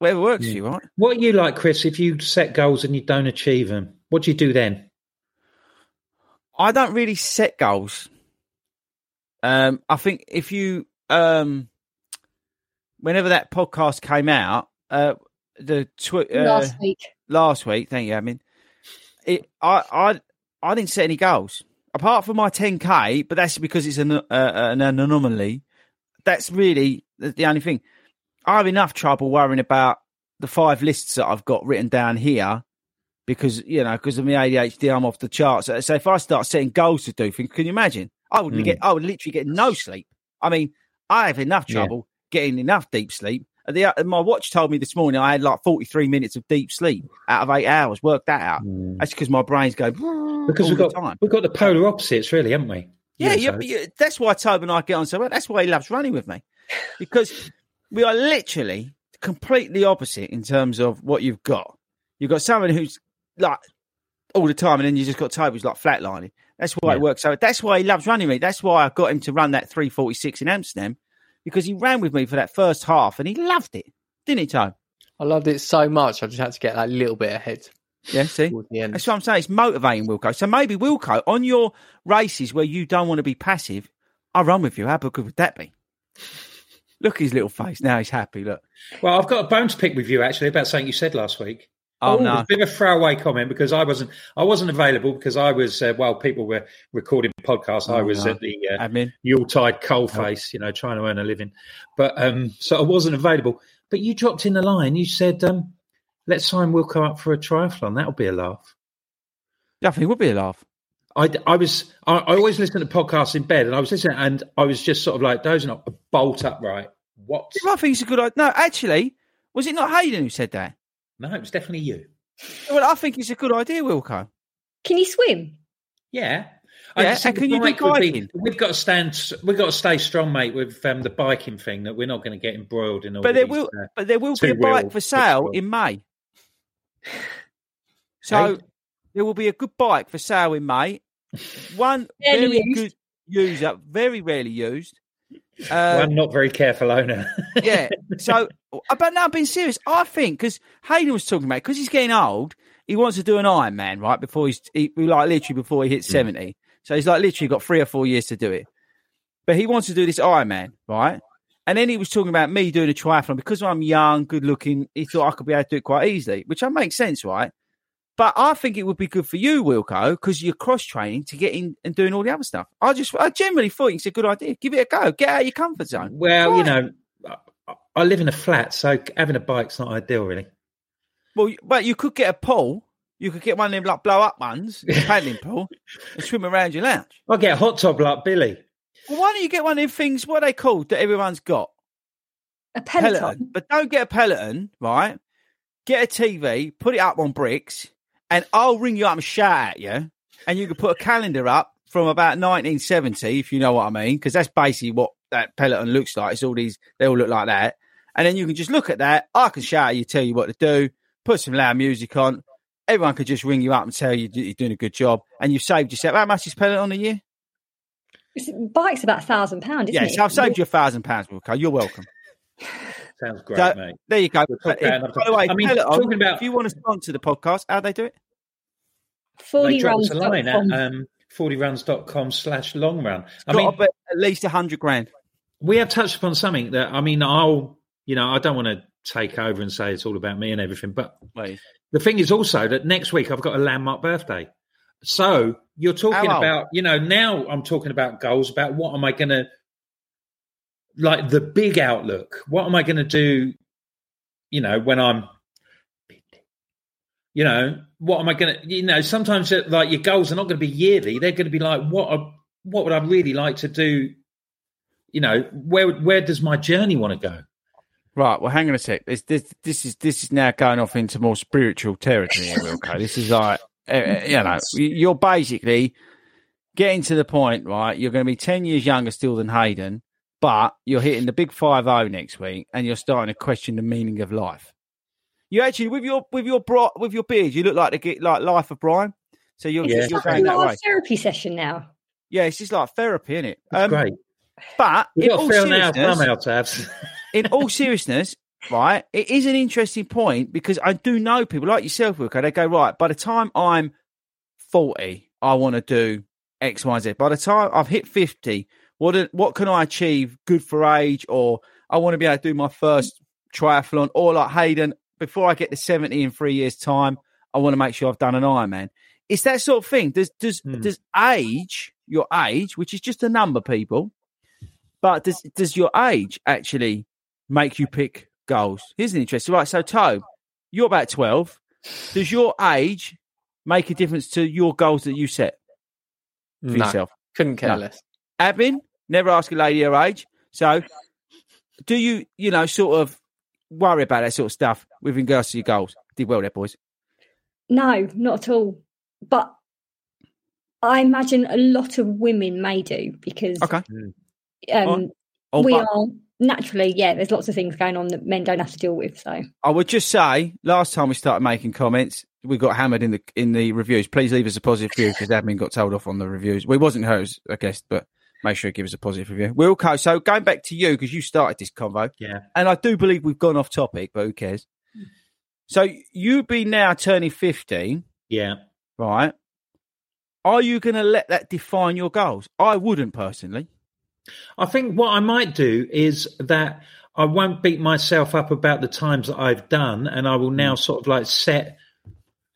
whatever works for you, right? What are you like, Chris? If you set goals and you don't achieve them, what do you do then? I don't really set goals. Um, I think if you um, whenever that podcast came out, uh, the tw- uh, Last week. last week, thank you, I mean, it, I, I, I didn't set any goals apart from my 10k, but that's because it's an, uh, an anomaly. That's really the only thing. I have enough trouble worrying about the five lists that I've got written down here because you know because of my ADHD, I'm off the charts. So, if I start setting goals to do things, can you imagine? I would Mm. get, I would literally get no sleep. I mean, I have enough Yeah. trouble getting enough deep sleep. The, my watch told me this morning I had like 43 minutes of deep sleep out of eight hours. Work that out. That's because my brain's going Mm. Because we've got time. we've got the polar opposites, really, haven't we? Yeah, yeah, yeah, that's why Toby and I get on so well. That's why he loves running with me. because we are literally completely opposite in terms of what you've got. You've got someone who's like all the time, and then you just got Toby who's like flatlining. That's why Yeah. it works. So that's why he loves running me. That's why I got him to run that 346 in Amsterdam because he ran with me for that first half and he loved it, didn't he, Tom? I loved it so much. I just had to get that little bit ahead. Yeah, see? towards the end. That's what I'm saying. It's motivating, Wilco. So maybe, Wilco, on your races where you don't want to be passive, I run with you. How good would that be? Look at his little face. Now he's happy. Look. Well, I've got a bone to pick with you actually about something you said last week. Oh, no. a bit of a throwaway comment because I wasn't I wasn't available because I was uh, while people were recording podcasts, I Oh, was no. at the uh, Admin. Yuletide coalface, you know, trying to earn a living. But um, so I wasn't available. But you dropped in the line. You said, um, "Let's sign Wilco up for a triathlon. That'll be a laugh." I think it would be a laugh. I, I was I, I always listen to podcasts in bed, and I was listening, and I was just sort of like dozing up, bolt upright. What? I think it's a good idea. No, actually, was it not Hayden who said that? No, it was definitely you. Well, I think it's a good idea, Wilco. Can you swim? Yeah. Yeah, and can you do bike be- we've got to stand. We've got to stay strong, mate, with um, the biking thing. That we're not going to get embroiled in all. But there these, will, uh, but there will be a bike for sale in May. So Hey? there will be a good bike for sale in May. One Rarely very used. good user, very rarely used. Uh, One not very careful owner. yeah. So, uh, but now being serious, I think because Hayden was talking about because he's getting old, he wants to do an Ironman right before he's he, like literally before he hits Hmm. seventy. So he's like literally got three or four years to do it. But he wants to do this Ironman, right? And then he was talking about me doing a triathlon because I'm young, good looking. He thought I could be able to do it quite easily, which I makes sense, right? But I think it would be good for you, Wilco, because you're cross training to get in and doing all the other stuff. I just, I generally thought it's a good idea. Give it a go. Get out of your comfort zone. well, you know, I, I live in a flat, so having a bike's not ideal, really. Well, you- but you could get a pool. You could get one of them like blow up ones, a paddling pool, and swim around your lounge. I'll get a hot tub like Billy. Well, why don't you get one of them things? What are they called that everyone's got? A peloton. But don't get a Peloton, right? Get a TV, put it up on bricks, and I'll ring you up and shout at you. And you can put a calendar up from about 1970, if you know what I mean, because that's basically what that Peloton looks like. It's all these, they all look like that. And then you can just look at that. I can shout at you, tell you what to do, put some loud music on. Everyone could just ring you up and tell you you're doing a good job. And you've saved yourself. How much is Peloton a year? Bike's about a thousand pounds, isn't Yes, it? I've saved you a thousand pounds, Wilco. You're welcome. Sounds great, So, mate. There you go. We'll But about by the way. I mean, Peloton, talking about- if you want to sponsor the podcast, how they do it? 40 drop runs. us a line at um, fordyruns.com slash long run. I mean, to bet at least a hundred grand. we have touched upon something that, I mean, I'll, you know, I don't want to take over and say it's all about me and everything, but Please. the thing is also that next week I've got a landmark birthday. So you're talking about, you know, now I'm talking about goals, about what am I going to, like the big outlook. What am I going to do, you know, when I'm, you know, what am I going to, you know, sometimes uh, like your goals are not going to be yearly. They're going to be like, what, are, what would I really like to do? You know, where, where does my journey want to go? Right. Well, hang on a sec. This, this, this is this is now going off into more spiritual territory. Wilco. This is like, uh, uh, you know, you're basically getting to the point, right? You're going to be ten years younger still than Hayden, but you're hitting the big five zero next week, and you're starting to question the meaning of life. You actually, with your with your bro, with your beard, you look like the get like life of Brian. So you're Yeah. you're going that like way. a therapy session now. Yeah, it's just like therapy, isn't it? That's um, great. But We've in all now, seriousness- thumb out tabs. in all seriousness, right, it is an interesting point because I do know people like yourself, Wilco. They go, right, by the time I'm 40, I want to do X, Y, Z. By the time I've hit 50, what, what can I achieve good for age? Or I want to be able to do my first triathlon. Or like Hayden, before I get to 70 in three years' time, I want to make sure I've done an Ironman. It's that sort of thing. Does does hmm. does age, your age, which is just a number, people, but does does your age actually make you pick goals? Here's an interesting right. So, Tobe, you're about twelve. Does your age make a difference to your goals that you set for No. yourself? Couldn't care No. less. Admin, never ask a lady her age. So, do you, you know, sort of worry about that sort of stuff with regards to your goals? Did well there, boys. No, not at all. But I imagine a lot of women may do because Okay. um, Oh, we but- are naturally, yeah, there's lots of things going on that men don't have to deal with. So I would just say, last time we started making comments, we got hammered in the in the reviews. Please leave us a positive review because admin got told off on the reviews. Well, wasn't hers, I guess, but make sure you give us a positive review. Okay. So going back to you because you started this convo, Yeah. and I do believe we've gone off topic, but who cares? So you be now turning fifty, Yeah. right? Are you going to let that define your goals? I wouldn't personally. I think what I might do is that I won't beat myself up about the times that I've done, and I will now sort of like set,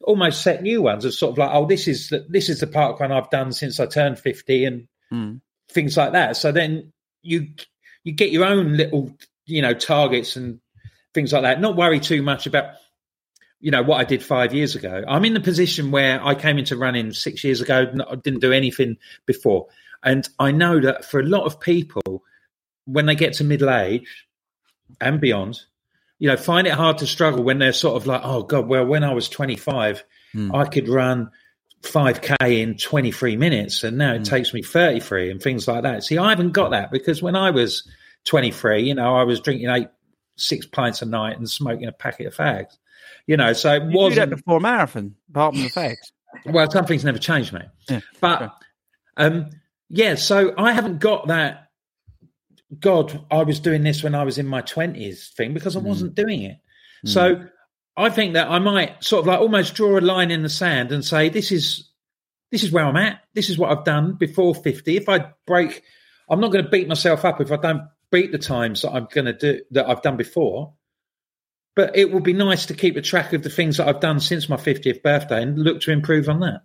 almost set new ones. Of sort of like, oh, this is the, this is the park run I've done since I turned fifty, and Mm. Things like that. So then you you get your own little you know targets and things like that. Not worry too much about you know what I did five years ago. I'm in the position where I came into running six years ago. I didn't do anything before, and I know that for a lot of people, when they get to middle age and beyond, you know, find it hard to struggle when they're sort of like, oh god, well, when I was 25, hmm. I could run 5k in 23 minutes and now it hmm. takes me 33 and things like that. See i haven't got that because when i was 23 you know i was drinking eight six pints a night and smoking a packet of fags. You know so it You wasn't before marathon, apart from the facts. well something's never changed mate. Yeah. but um yeah so i haven't got that god i was doing this when i was in my 20s thing because i hmm. wasn't doing it. Hmm. So i think that i might sort of like almost draw a line in the sand and say this is this is where i'm at this is what i've done before 50 if i break i'm not going to beat myself up if i don't beat the times that i'm going to do that i've done before but it would be nice to keep a track of the things that i've done since my 50th birthday and look to improve on that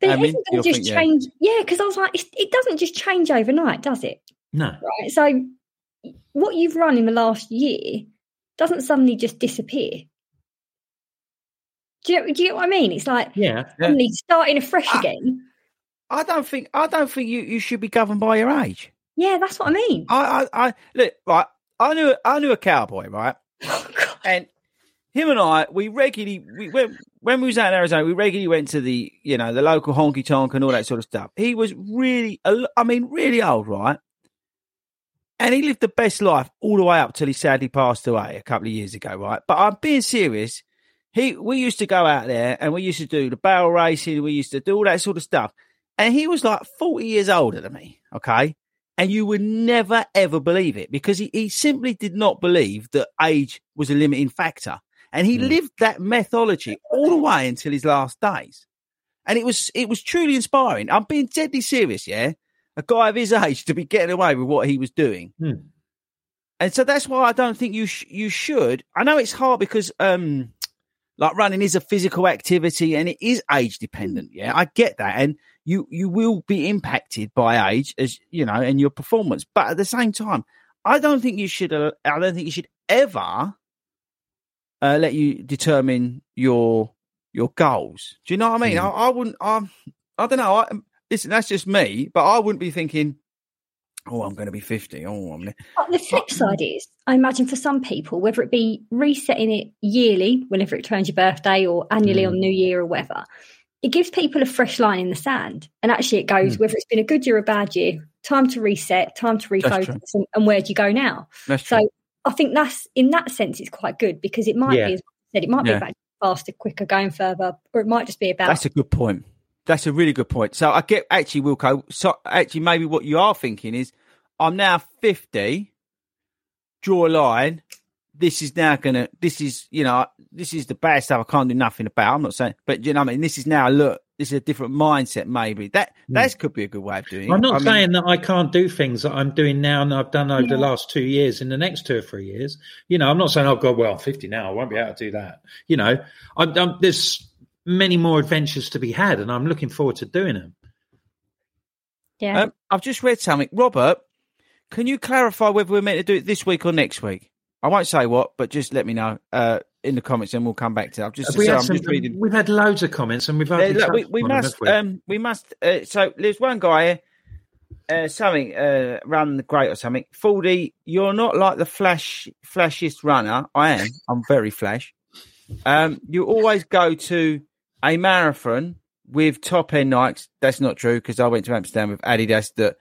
But I it mean, isn't going to just think, yeah. change. Yeah, because I was like, it doesn't just change overnight, does it? no Right. So what you've run in the last year doesn't suddenly just disappear. Do you, do you get what I mean? It's like yeah suddenly starting afresh Ah. again. I don't think I don't think you, you should be governed by your age. Yeah, that's what I mean. I, I, I look right. I knew I knew a cowboy, right? Oh, And him and I, we regularly we went when we was out in Arizona. We regularly went to the you know the local honky tonk and all that sort of stuff. He was really, I mean, really old, right? And he lived the best life all the way up till he sadly passed away a couple of years ago, right? But I'm being serious. He, we used to go out there and we used to do the barrel racing. We used to do all that sort of stuff. And he was like 40 years older than me. Okay. And you would never ever believe it because he, he simply did not believe that age was a limiting factor. And he hmm. lived that methodology all the way until his last days. And it was, it was truly inspiring. I'm being deadly serious. Yeah. A guy of his age to be getting away with what he was doing. Hmm. And so that's why I don't think you sh- you should. I know it's hard because um like running is a physical activity and it is age dependent. Yeah, I get that, and you you will be impacted by age as you know and your performance. But at the same time, I don't think you should. Uh, I don't think you should ever uh, let you determine your your goals. Do you know what I mean? I, I wouldn't. I I don't know. I, listen, that's just me, but I wouldn't be thinking. Oh, I'm going to be 50. Oh, I'm. But the flip side is, I imagine for some people, whether it be resetting it yearly, whenever it turns your birthday, or annually Mm. on New Year or whatever, it gives people a fresh line in the sand. And actually, it goes Mm. whether it's been a good year or a bad year, time to reset, time to refocus, and, and where do you go now? That's true. So I think that's in that sense, it's quite good because it might Yeah. be, as I said, it might Yeah. be about faster, quicker, going further, or it might just be about That's a good point. That's a really good point. So I get actually, Wilco. So actually, maybe what you are thinking is, I'm now 50. Draw a line. This is now gonna. This is you know. This is the bad stuff. I can't do nothing about. I'm not saying, but you know, what I mean, this is now. Look, this is a different mindset. Maybe that hmm. that could be a good way of doing it. I'm not I mean, saying that I can't do things that I'm doing now and I've done over the last two years in the next two or three years. You know, I'm not saying, oh, God, well, I'm 50 now. I won't be able to do that. You know, I'm, I'm, there's many more adventures to be had and I'm looking forward to doing them. yeah. Um, I've just read something. Robert, can you clarify whether we're meant to do it this week or next week? I won't say what, but just let me know uh, in the comments, and we'll come back to that. I'm just, We sorry, had I'm some- just reading. We've had loads of comments and we've Uh, hardly look, we, we on them, must we? um we must uh, so there's one guy here uh, something uh run the great or something Fordy you're not like the flash flashiest runner I am I'm very flash um you always go to a marathon with top end Nikes that's not true because I went to Amsterdam with Adidas that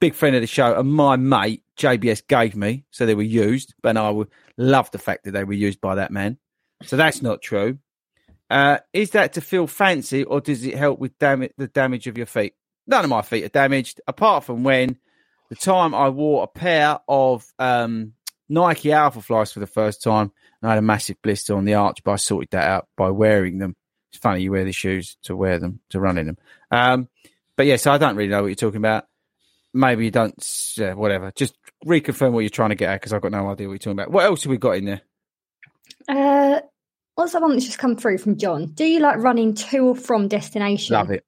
big friend of the show, and my mate JBS gave me, so they were used. But I would love the fact that they were used by that man. So that's not true. Uh, is that to feel fancy, or does it help with damage the damage of your feet? None of my feet are damaged, apart from when the time I wore a pair of um, Nike Alphaflys for the first time, and I had a massive blister on the arch, but I sorted that out by wearing them. It's funny you wear the shoes to wear them to run in them. Um, but yeah, so I don't really know what you're talking about. Maybe you don't. Yeah, whatever. Just reconfirm what you're trying to get at because I've got no idea what you're talking about. What else have we got in there? Uh, what's the one that's just come through from John? Do you like running to or from destination? Love it.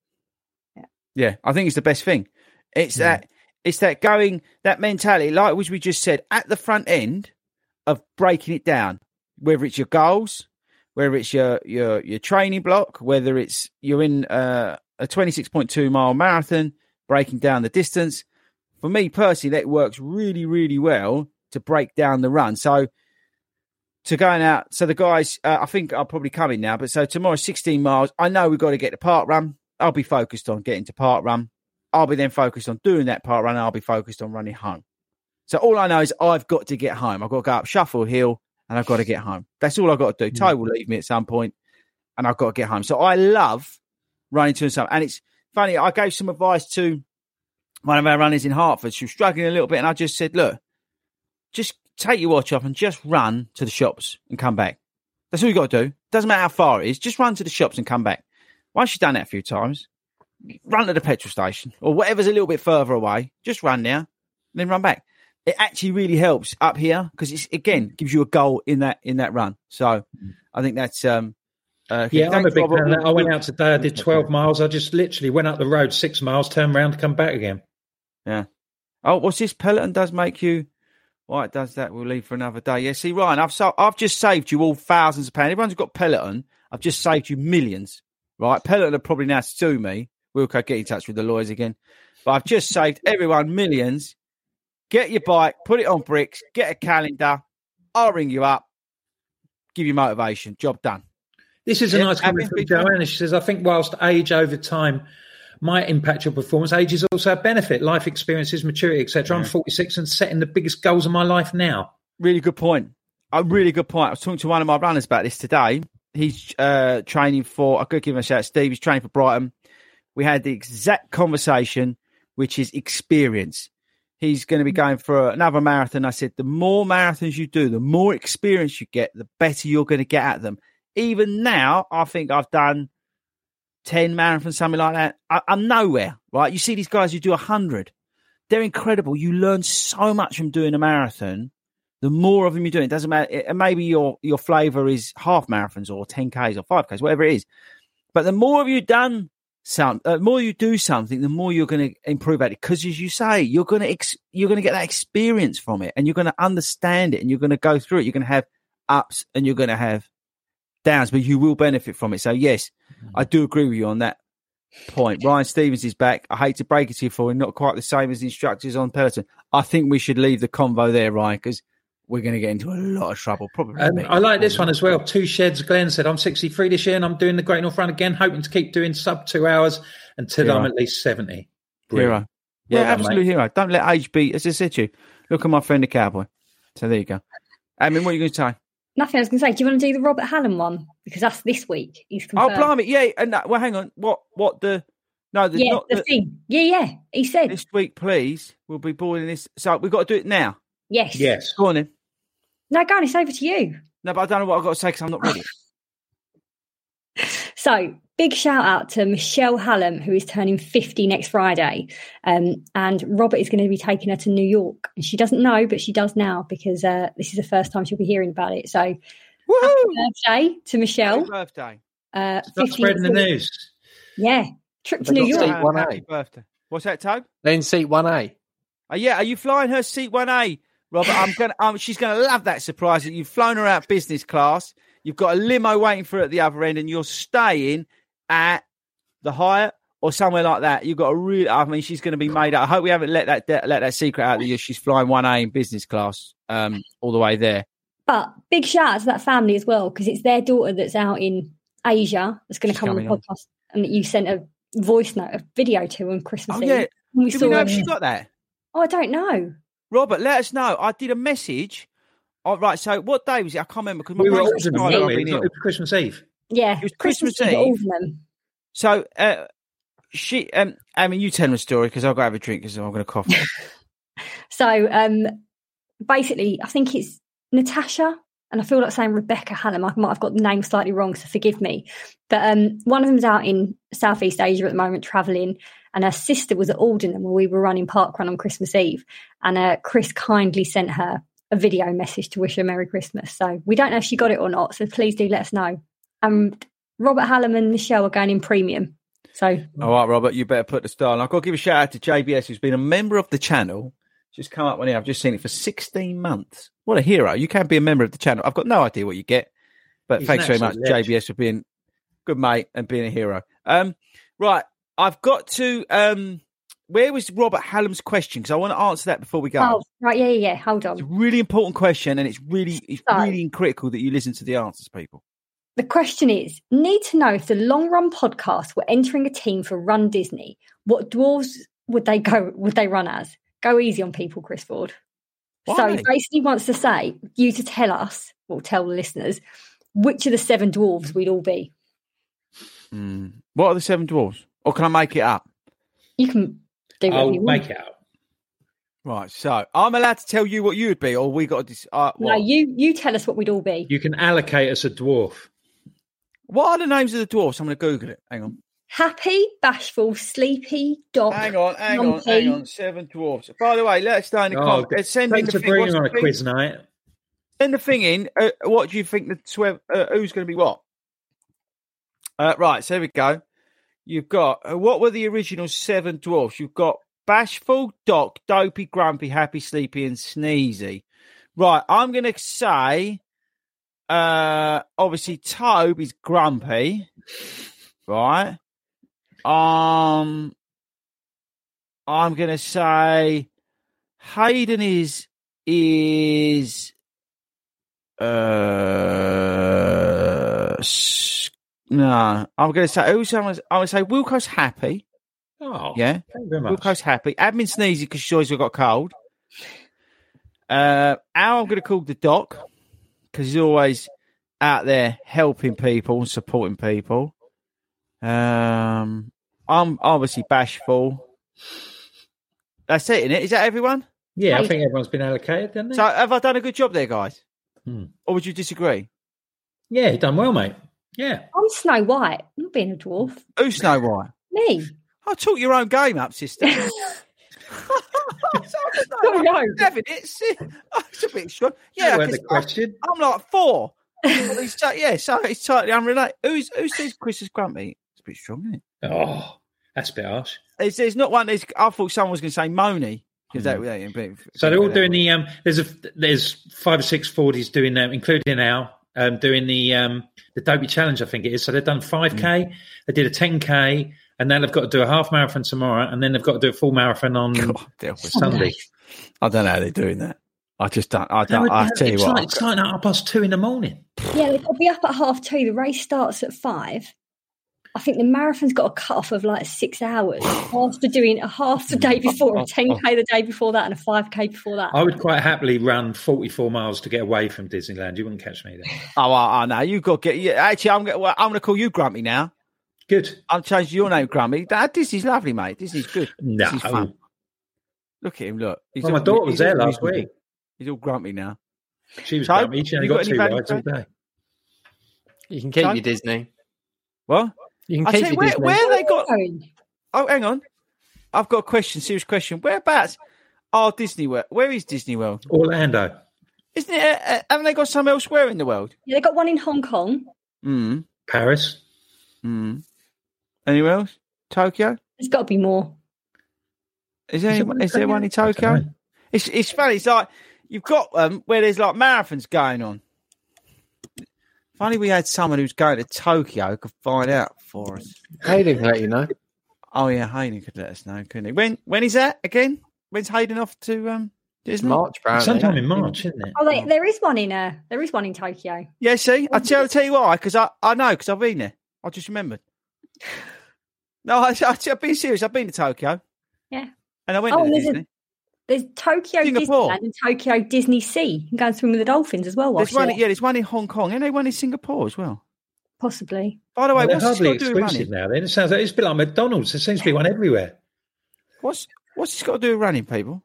Yeah, yeah I think it's the best thing. It's yeah. that. It's that going that mentality, like which we just said at the front end of breaking it down. Whether it's your goals, whether it's your your your training block, whether it's you're in uh, a 26.2 mile marathon, breaking down the distance. For me personally, that works really, really well to break down the run. So to going out, so the guys, uh, I think I'll probably come in now, but so tomorrow, 16 miles. I know we've got to get the park run. I'll be focused on getting to park run. I'll be then focused on doing that park run. I'll be focused on running home. So all I know is I've got to get home. I've got to go up Shuffle Hill and I've got to get home. That's all I've got to do. Mm. Ty will leave me at some point and I've got to get home. So I love running to and some. And it's funny, I gave some advice to one of our runners in Hertford. She was struggling a little bit. And I just said, look, just take your watch off and just run to the shops and come back. That's all you got to do. Doesn't matter how far it is. Just run to the shops and come back. Once you've done that a few times, run to the petrol station or whatever's a little bit further away. Just run there, and then run back it actually really helps up here because it's again gives you a goal in that in that run. So I think that's um uh, yeah, I'm a big fan. I went out today. I did 12 miles. I just literally went up the road six miles, turned around, to come back again. Yeah. Oh, what's this? Peloton does make you. Why it does that? We'll leave for another day. Yeah. See, Ryan, I've so, I've just saved you all thousands of pounds. Everyone's got Peloton. I've just saved you millions. Right? Peloton are probably now sue me. We'll go get in touch with the lawyers again. But I've just saved everyone millions Get your bike, put it on bricks, get a calendar. I'll ring you up, give you motivation. Job done. This is a yeah, nice comment from Joanna. She says, I think whilst age over time might impact your performance, age is also a benefit. Life experiences, maturity, etc. Yeah. I'm 46 and setting the biggest goals of my life now. Really good point. A really good point. I was talking to one of my runners about this today. He's uh, training for, I could give him a shout, Steve. He's training for Brighton. We had the exact conversation, which is experience he's going to be going for another marathon. I said, the more marathons you do, the more experience you get, the better you're going to get at them. Even now, I think I've done 10 marathons, something like that. I, am nowhere, right? You see these guys who do 100. They're incredible. You learn so much from doing a marathon. The more of them you do, it doesn't matter. maybe your, your flavor is half marathons or 10Ks or 5Ks, whatever it is. But the more of you done some uh, more you do something the more you're going to improve at it. Because as you say you're going to ex- you're going to get that experience from it and you're going to understand it and you're going to go through it. You're going to have ups and you're going to have downs but you will benefit from it. So yes mm-hmm. i do agree with you on that point. Ryan stevens is back. I hate to break it to you for not quite the same as the instructors on peloton i think we should leave the convo there ryan because we're going to get into a lot of trouble. Probably. Um, I like this one as well. Two Sheds Glenn said, I'm 63 this year and I'm doing the Great North Run again, hoping to keep doing sub two hours until hero. I'm at least 70. Brilliant. Hero. Yeah, well absolute hero. Don't let age be, as I said to you, look at my friend the cowboy. So there you go. I mean, what are you going to say? Nothing. I was going to say, do you want to do the Robert Hallam one? Because that's this week. He's oh, confirmed. Oh, blimey. Yeah. And that, well, hang on. What, what the, no, the, yeah, the, the thing. Yeah, yeah. He said. This week, please. We'll be boiling this. So we've got to do it now. Yes. Yes. Go on then. No, go on, it's over to you. No, but I don't know what I've got to say because I'm not ready. so, big shout out to Michelle Hallam, who is turning 50 next Friday. Um, and Robert is going to be taking her to New York. And she doesn't know, but she does now because uh, this is the first time she'll be hearing about it. So, happy birthday to Michelle. Happy birthday. Uh, Stop spreading the news. Yeah. Trip to New York. Seat 1A. Happy birthday. What's that, Tobe? Then seat 1A. Uh, yeah, are you flying her seat 1A? Robert, I'm gonna. Um, she's gonna love that surprise that you've flown her out business class. You've got a limo waiting for her at the other end, and you're staying at the Hyatt or somewhere like that. You've got a real. I mean, she's going to be made up. I hope we haven't let that let that secret out that you, she's flying one A in business class um, all the way there. But big shout out to that family as well because it's their daughter that's out in Asia that's going to come on the podcast, on. and that you sent a voice note, a video to on Christmas oh, Eve. Yeah. We, saw we know if she got that? Oh, I don't know. Robert, let us know. I did a message. Oh, right. So what day was it? I can't remember because my We were brain's Aldenham, fried, weren't we? It was. Christmas Eve. Yeah, It was Christmas Eve Eve. Aldenham. So uh, she, um, I mean, you tell them a story because I'll go have a drink because I'm going to cough. So um, basically, I think it's Natasha, and I feel like saying Rebecca Hallam. I might have got the name slightly wrong, so forgive me. But um, one of them's out in Southeast Asia at the moment, travelling, and her sister was at Aldenham where we were running Parkrun on Christmas Eve, and uh, Chris kindly sent her a video message to wish her Merry Christmas. So we don't know if she got it or not. So please do let us know. Um, Robert Hallam and Michelle are going in premium. So All right, Robert, you better put the star. on. I've got to give a shout out to JBS, who's been a member of the channel. Just come up one here. I've just seen it for 16 months. What a hero. You can be a member of the channel. I've got no idea what you get, but He's thanks very much, absolute legend. JBS, for being good mate and being a hero. Um, right. I've got to. Um, where was Robert Hallam's question? Because I want to answer that before we go. oh right, yeah, yeah, yeah. Hold It's a on. really important question, and it's really, it's So- really critical that you listen to the answers, people. The question is: Need to know if the Long Run podcast were entering a team for Run Disney. What dwarves would they go? Would they run as? Go easy on people, Chris Ford. So he basically wants to say you to tell us, or tell the listeners, which of the seven dwarves we'd all be. Mm. What are the seven dwarfs? Or can I make it up? You can do whatever I'll you want. make it up. Right. So I'm allowed to tell you what you would be, or we got to. Dis- uh, No, what? you you tell us what we'd all be. You can allocate us a dwarf. what are the names of the dwarfs? I'm going to Google it. Hang on. Happy, bashful, sleepy, dog. Hang on. Hang on. grumpy. Hang on. Seven dwarfs. By the way, let us know in the Oh, comments. Send in thanks the for thing. What's bringing the on a thing? quiz night. Send the thing in. Uh, what do you think the swe- uh, who's going to be what? Uh, right. So here we go. You've got uh, what were the original seven dwarfs? You've got bashful, doc, dopey, grumpy, happy, sleepy, and sneezy. Right. I'm going to say, uh, obviously Tobe is grumpy, right? Um, I'm going to say Hayden is is uh no. I'm going to say who's I'm going to say Wilco's happy. Oh, Yeah, thank you very much. Wilco's happy. Admin sneezy because she's always got a cold. Uh, Al, I'm going to call the doc because he's always out there helping people and supporting people. Um, I'm obviously bashful. That's it, isn't it? Is that everyone? Yeah, I think everyone's been allocated, haven't they? So have I done a good job there, guys? Hmm. Or would you disagree? yeah, you done well, mate. Yeah. I'm Snow White. I'm not being a dwarf. Who's Snow White? Me. I took your own game up, sister. Oh, no. Having it. See, oh, it's a bit short. That Yeah, weren't 'cause the question. I'm like four. Well, he's so- yeah, so it's totally unrelated. Who's who says Chris is grumpy? It's a bit strong, isn't it? Oh, that's a bit harsh. There's, there's not one. There's, I thought someone was going to say Moni because that, that, that, Hmm. So they're all doing the um. There's a there's five or six Fordies doing them, including Al, um, doing the um the Dopey Challenge. I think it is. So they've done five k. Hmm. They did a ten k, and now they've got to do a half marathon tomorrow, and then they've got to do a full marathon on God, deal with Sunday. I don't know how they're doing that. I just don't. I don't. would- I how- tell you it's what. like, it's starting at half past two in the morning. Yeah, they've got to be up at half two. The race starts at five. I think the marathon's got a cut off of like six hours after doing a half the day before, a 10k the day before that, and a 5k before that. I would quite happily run forty four miles to get away from Disneyland. You wouldn't catch me there. Oh, I, I know. You've got to get. Yeah, actually, I'm. Well, I'm going to call you Grumpy now. Good. I'm changing your name, Grumpy. That is lovely, mate. This is good. No. Disney's fun. Look at him. Look. He's Well, my all- daughter was there all last miserable. week. He's all grumpy now. She was So, grumpy. She only got got two value rides all day. You can keep Son? your Disney. What? You can I keep tell you, where, where they got? Oh, hang on. I've got a question. Serious question. Whereabouts are Disney World? Where is Disney World? Orlando. Isn't it? Uh, uh, haven't they got some elsewhere in the world? Yeah, they got one in Hong Kong. Mm. Paris. Mm. Anywhere else? Tokyo? There's got to be more. Is there, Is there any, one in is there one in Tokyo? I don't Tokyo? know. It's it's funny. It's like you've got um where there's like marathons going on. Funny we had someone who's going to Tokyo could find out for us. Hayden can let you know. Oh yeah, Hayden could let us know, couldn't he? When when is that again? When's Hayden off to um Disney? March, apparently. Sometime in March, isn't it? Oh, they, there is one in uh, there is one in Tokyo. Yeah, see, I tell, I'll tell you why, because I, I know, because I've been there. I just remembered. No, I, I, I've been serious. I've been to Tokyo Yeah. and I went Oh, to there's Disney. A There's Tokyo Singapore. Disneyland and Tokyo Disney Sea. You can go and swim with the dolphins as well. There's one, yeah, there's one in Hong Kong, and they one in Singapore as well. possibly. By the way, Well, they're what's this hardly got to do with exclusive running? now. Then it sounds like it's a bit like McDonald's. There seems to be one everywhere. What's what's this got to do with running, people?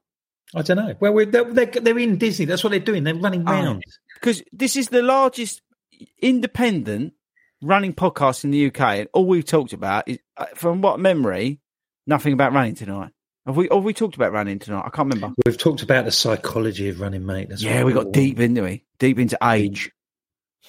I don't know. Well, we're, they're, they're, they're in Disney. That's what they're doing. They're running Oh. round. Because this is the largest independent running podcast in the UK, and all we've talked about is, uh, from what memory, nothing about running tonight. Have we? Have we talked about running tonight? I can't remember. We've talked about the psychology of running, mate. That's yeah, we we got deep into we deep into age.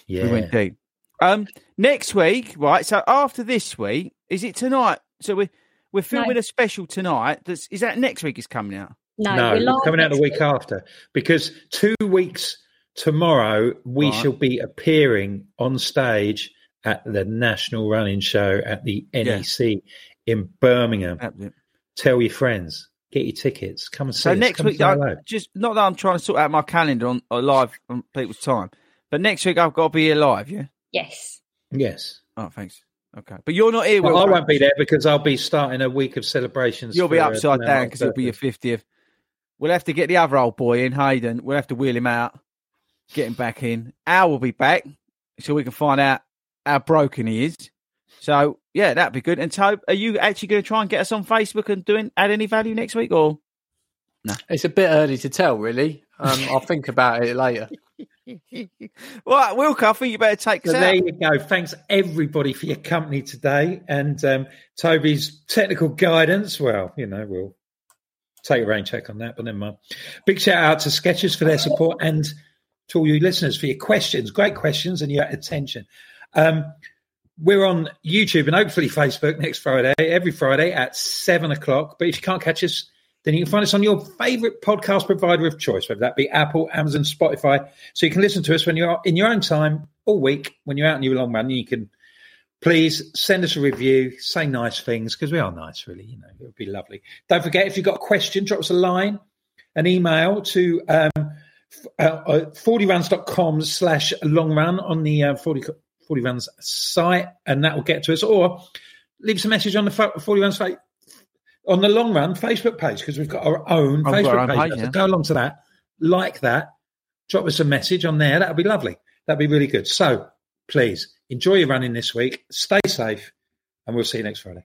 Yeah. We went deep. Um, next week, right? So after this week, is it tonight? So we we're filming No. a special tonight. That's is that next week is coming out? No, no, we're coming out the next week after because two weeks tomorrow we Right. shall be appearing on stage at the National Running Show at the NEC in Birmingham. Absolutely. Tell your friends, get your tickets, come and see So us, next come week, say I, hello. just not that I'm trying to sort out my calendar on, on live on people's time, but next week I've got to be here live. Yeah. Yes. Yes. Oh, thanks. Okay, but you're not here. Well, Will I Frank. won be there because I'll be starting a week of celebrations. You'll be uh, upside down because it'll be your fiftieth. We'll have to get the other old boy in, Hayden. We'll have to wheel him out, get him back in. Al will be back, so we can find out how broken he is. So yeah, that'd be good. And Tobe, are you actually going to try and get us on Facebook and doing add any value next week, or no? It's a bit early to tell, really. Um, I'll think about it later. well, Wilco, I think you better take So us there out. you go. Thanks everybody for your company today, and um, Toby's technical guidance. Well, you know, we'll take a rain check on that, but never mind. Big shout out to Skechers for their support and to all you listeners for your questions. Great questions and your attention. Um, we're on YouTube and hopefully Facebook next Friday, every Friday at seven o'clock. But if you can't catch us, then you can find us on your favorite podcast provider of choice, whether that be Apple, Amazon, Spotify. So you can listen to us when you're in your own time all week when you're out on your long run. You can please send us a review, say nice things because we are nice, really. You know, it would be lovely. Don't forget if you've got a question, drop us a line, an email to um, uh, uh, fordyruns.com slash long run on the uh, Fordy, Fordy Runs site, and that will get to us. Or leave us a message on the fo- Fordy Runs site on the long run Facebook page because we've got our own Facebook our own page. page, So yeah. go along to that, like that, drop us a message on there. That would be lovely. That'd be really good. So please enjoy your running this week. Stay safe, and we'll see you next Friday.